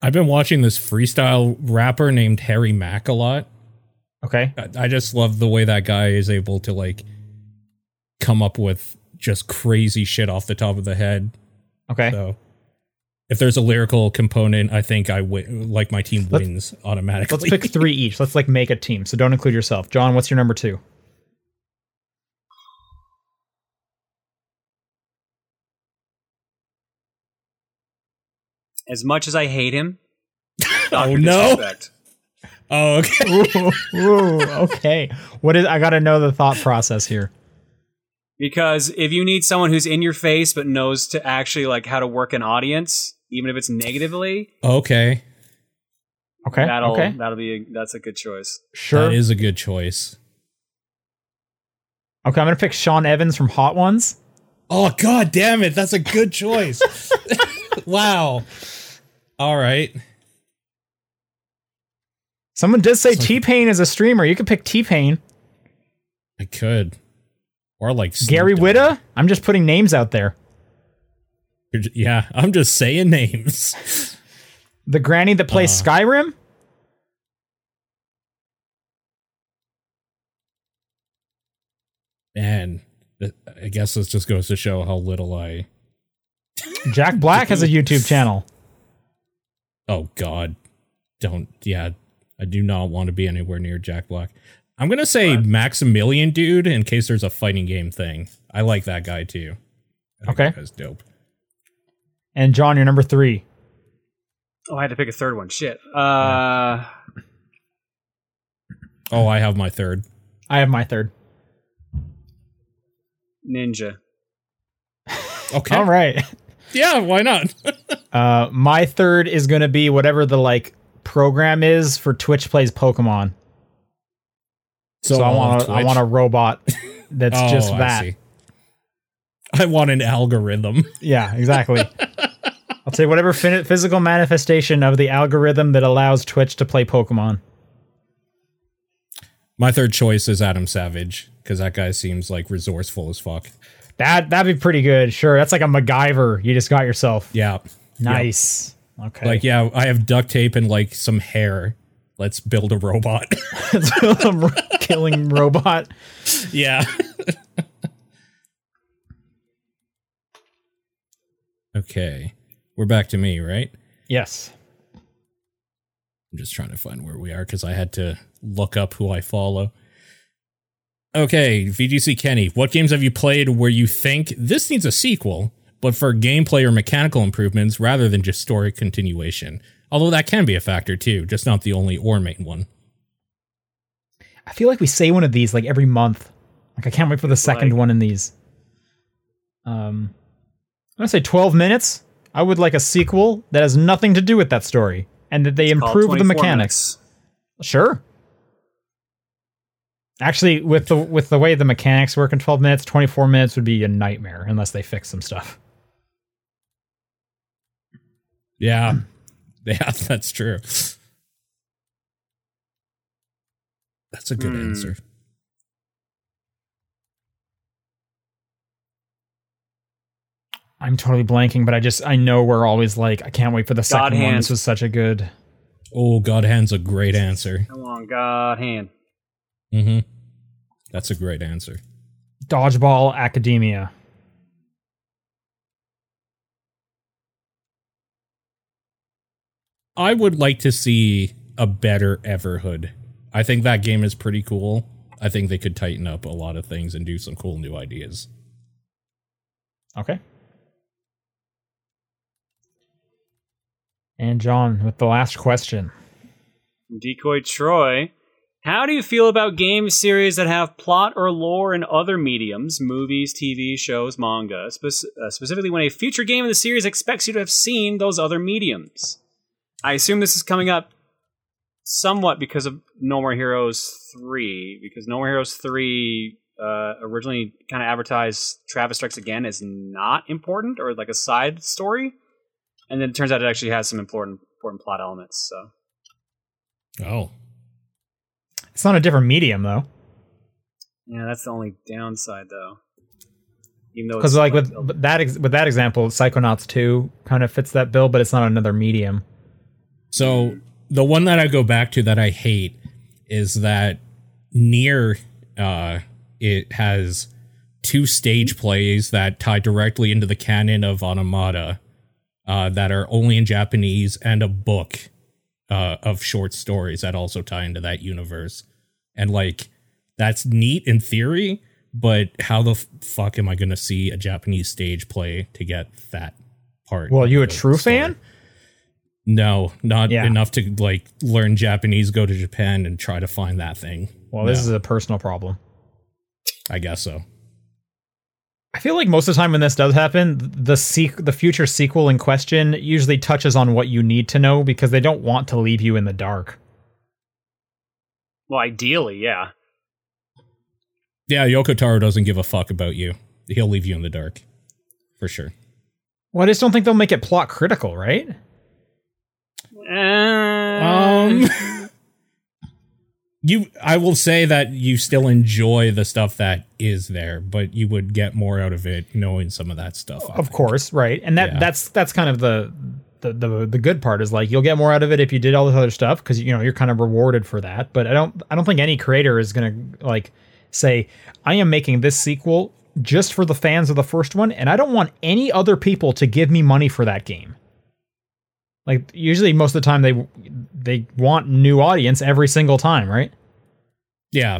I've been watching this freestyle rapper named Harry Mack a lot. Okay, I, I just love the way that guy is able to like come up with just crazy shit off the top of the head. okay. So if there's a lyrical component, I think I win. Like my team Let's- wins automatically. Let's pick three each. Let's like make a team. So don't include yourself. John, what's your number two? As much as I hate him, oh no! Disrespect. Oh okay. ooh, ooh, okay. What is? I gotta know the thought process here. Because if you need someone who's in your face but knows to actually like how to work an audience, even if it's negatively. Okay, Okay. That'll okay. that'll be a, that's a good choice. Sure. that is a good choice. okay, I'm gonna pick Sean Evans from Hot Ones. Oh god damn it, that's a good choice. wow. All right. Someone did say So- T Pain is a streamer. You could pick T Pain. I could. Or like Gary Dogg. Whitta. I'm just putting names out there. You're ju- Yeah, I'm just saying names. The granny that plays Uh. Skyrim. Man, I guess this just goes to show how little I. Jack Black has a YouTube channel. Oh God, don't. Yeah, I do not want to be anywhere near Jack Black. I'm gonna say Maximilian Dood, in case there's a fighting game thing. I like that guy too. Okay. that's dope. And John, you're number three. Oh, I had to pick a third one. Shit. Uh, Oh, I have my third. I have my third. Ninja. Okay. All right. Yeah, why not? Uh, my third is gonna be whatever the like program is for Twitch plays Pokemon. So, I want a, I want a robot that's Oh, just that. see. I want an algorithm. Yeah, exactly. I'll say whatever physical manifestation of the algorithm that allows Twitch to play Pokemon. My third choice is Adam Savage because that guy seems like resourceful as fuck. That that'd be pretty good. Sure, that's like a MacGyver you just got yourself. Yeah. Nice. Okay. Like, yeah, I have duct tape and like some hair. Let's build a robot. killing robot. yeah. okay. We're back to me, right? Yes. I'm just trying to find where we are because I had to look up who I follow. Okay, VGC Kenny, what games have you played where you think this needs a sequel, but for gameplay or mechanical improvements rather than just story continuation? Although that can be a factor too, just not the only or main one. I feel like we say one of these like every month. Like I can't wait for the second Like- one in these. Um I'm gonna say 12 minutes. I would like a sequel that has nothing to do with that story. And that they improve the mechanics. minutes. Sure. Actually, with the with the way the mechanics work in 12 minutes, 24 minutes would be a nightmare unless they fix some stuff. Yeah. Yeah, that's true. That's a good Hmm. answer. I'm totally blanking, but I just I know we're always like I can't wait for the second one. This was such a good. Oh, God Hand's a great answer. Come on, God hand. Mm-hmm. That's a great answer. Dodgeball Academia. I would like to see a better Everhood. I think that game is pretty cool. I think they could tighten up a lot of things and do some cool new ideas. Okay. And John with the last question. Decoy Troy. How do you feel about game series that have plot or lore in other mediums, movies, TV shows, manga, spec- uh, specifically when a future game in the series expects you to have seen those other mediums? I assume this is coming up somewhat because of No More Heroes 3, because No More Heroes 3 uh, originally kind of advertised Travis Strikes Again as not important or like a side story. And then it turns out it actually has some important important plot elements. So Oh, It's not a different medium though, Yeah, that's the only downside, though. Even though, because like with with that ex- with that example, Psychonauts two kind of fits that bill, but it's not another medium. So the one that I go back to that I hate is that NieR uh, it has two stage plays that tie directly into the canon of Automata uh, that are only in Japanese and a book uh, of short stories that also tie into that universe. And like that's neat in theory, but how the f- fuck am I going to see a Japanese stage play to get that part? Well, you a true story? fan? No, not Yeah. enough to like learn Japanese, go to Japan and try to find that thing. Well, this No. is a personal problem. I guess so. I feel like most of the time when this does happen, the sequ- the future sequel in question usually touches on what you need to know because they don't want to leave you in the dark. Well, ideally, yeah. Yeah, Yoko Taro doesn't give a fuck about you. He'll leave you in the dark. For sure. Well, I just don't think they'll make it plot critical, right? Um, you I will say that you still enjoy the stuff that is there, but you would get more out of it knowing some of that stuff. I Of think. course, right? And that Yeah. that's that's kind of the, the the the good part is like you'll get more out of it if you did all this other stuff because you know you're kind of rewarded for that. But I don't I don't think any creator is gonna like say I am making this sequel just for the fans of the first one, and I don't want any other people to give me money for that game. Like usually, most of the time they they want new audience every single time, right? Yeah.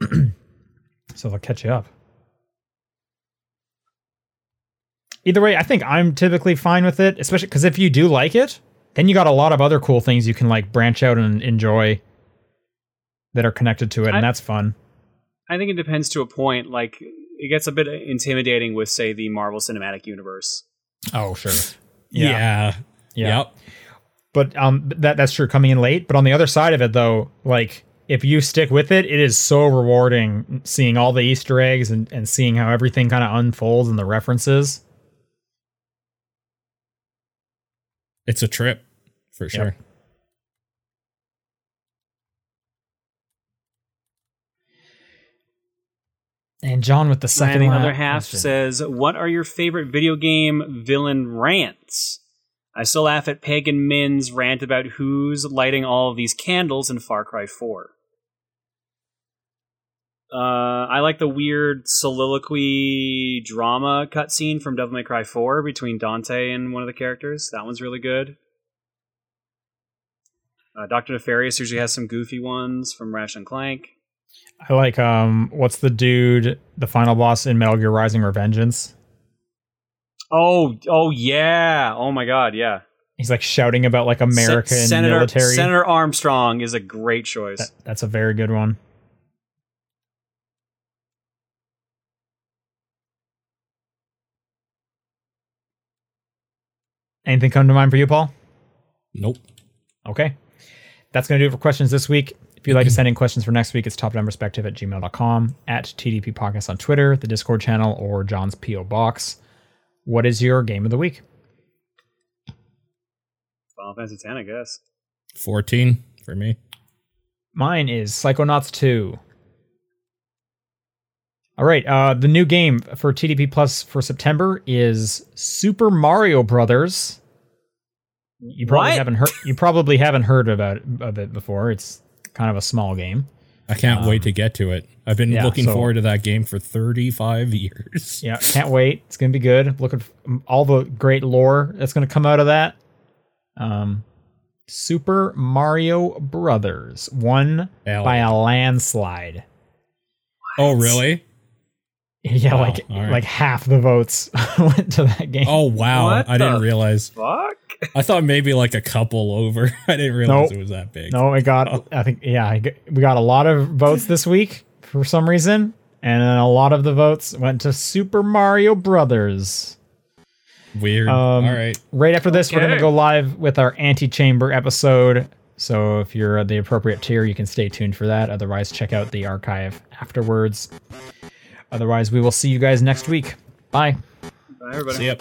So they'll catch you up. Either way, I think I'm typically fine with it, especially because if you do like it, then you got a lot of other cool things you can like branch out and enjoy that are connected to it, and I- that's fun. I think it depends to a point. Like, it gets a bit intimidating with, say, the Marvel Cinematic Universe. Oh, sure. Yeah. Yeah. Yep. But um that that's true coming in late, but on the other side of it though, like if you stick with it, it is so rewarding seeing all the Easter eggs and, and seeing how everything kind of unfolds and the references. It's a trip for sure. And John with the And second the other half question. says, "What are your favorite video game villain rants?" I still laugh at Pagan Min's rant about who's lighting all of these candles in Far Cry 4. Uh, I like the weird soliloquy drama cutscene from Devil May Cry 4 between Dante and one of the characters. That one's really good. Uh, Doctor Nefarious usually has some goofy ones from Ratchet and Clank. I like um what's the dude the final boss in Metal Gear Rising Revengeance? Oh, oh yeah! Oh my God, yeah. He's like shouting about like American Se- Senator, military. Senator Armstrong is a great choice. That- that's a very good one. Anything come to mind for you, Paul? Nope. Okay. That's going to do it for questions this week. If you'd like to send in questions for next week, it's topdownperspective at gmail.com, at TDP Podcast on Twitter, the Discord channel, or John's P.O. Box. What is your game of the week? Final Fantasy X, I guess. 14 for me. Mine is Psychonauts 2. All right, uh, the new game for TDP Plus for September is Super Mario Brothers. You probably What? haven't heard. You probably haven't heard about of it before. It's kind of a small game. I can't wait to get to it. I've been Um, yeah, looking so- forward to that game for 35 years. Yeah, can't wait. It's gonna be good. Looking for all the great lore that's gonna come out of that. Um, Super Mario Brothers won Hell by a landslide. Oh, really? Yeah, Wow, like all right. like half the votes went to that game. Oh, wow. What I didn't realize. Fuck. I thought maybe like a couple over. I didn't realize Nope. it was that big. No, it got. Oh. I think yeah, we got a lot of votes this week for some reason, and then a lot of the votes went to Super Mario Brothers. Weird. Um, All right. Right after this, we're gonna go live with our antechamber episode. So if you're the appropriate tier, you can stay tuned for that. Otherwise, check out the archive afterwards. Otherwise, we will see you guys next week. Bye. Bye, everybody. See ya.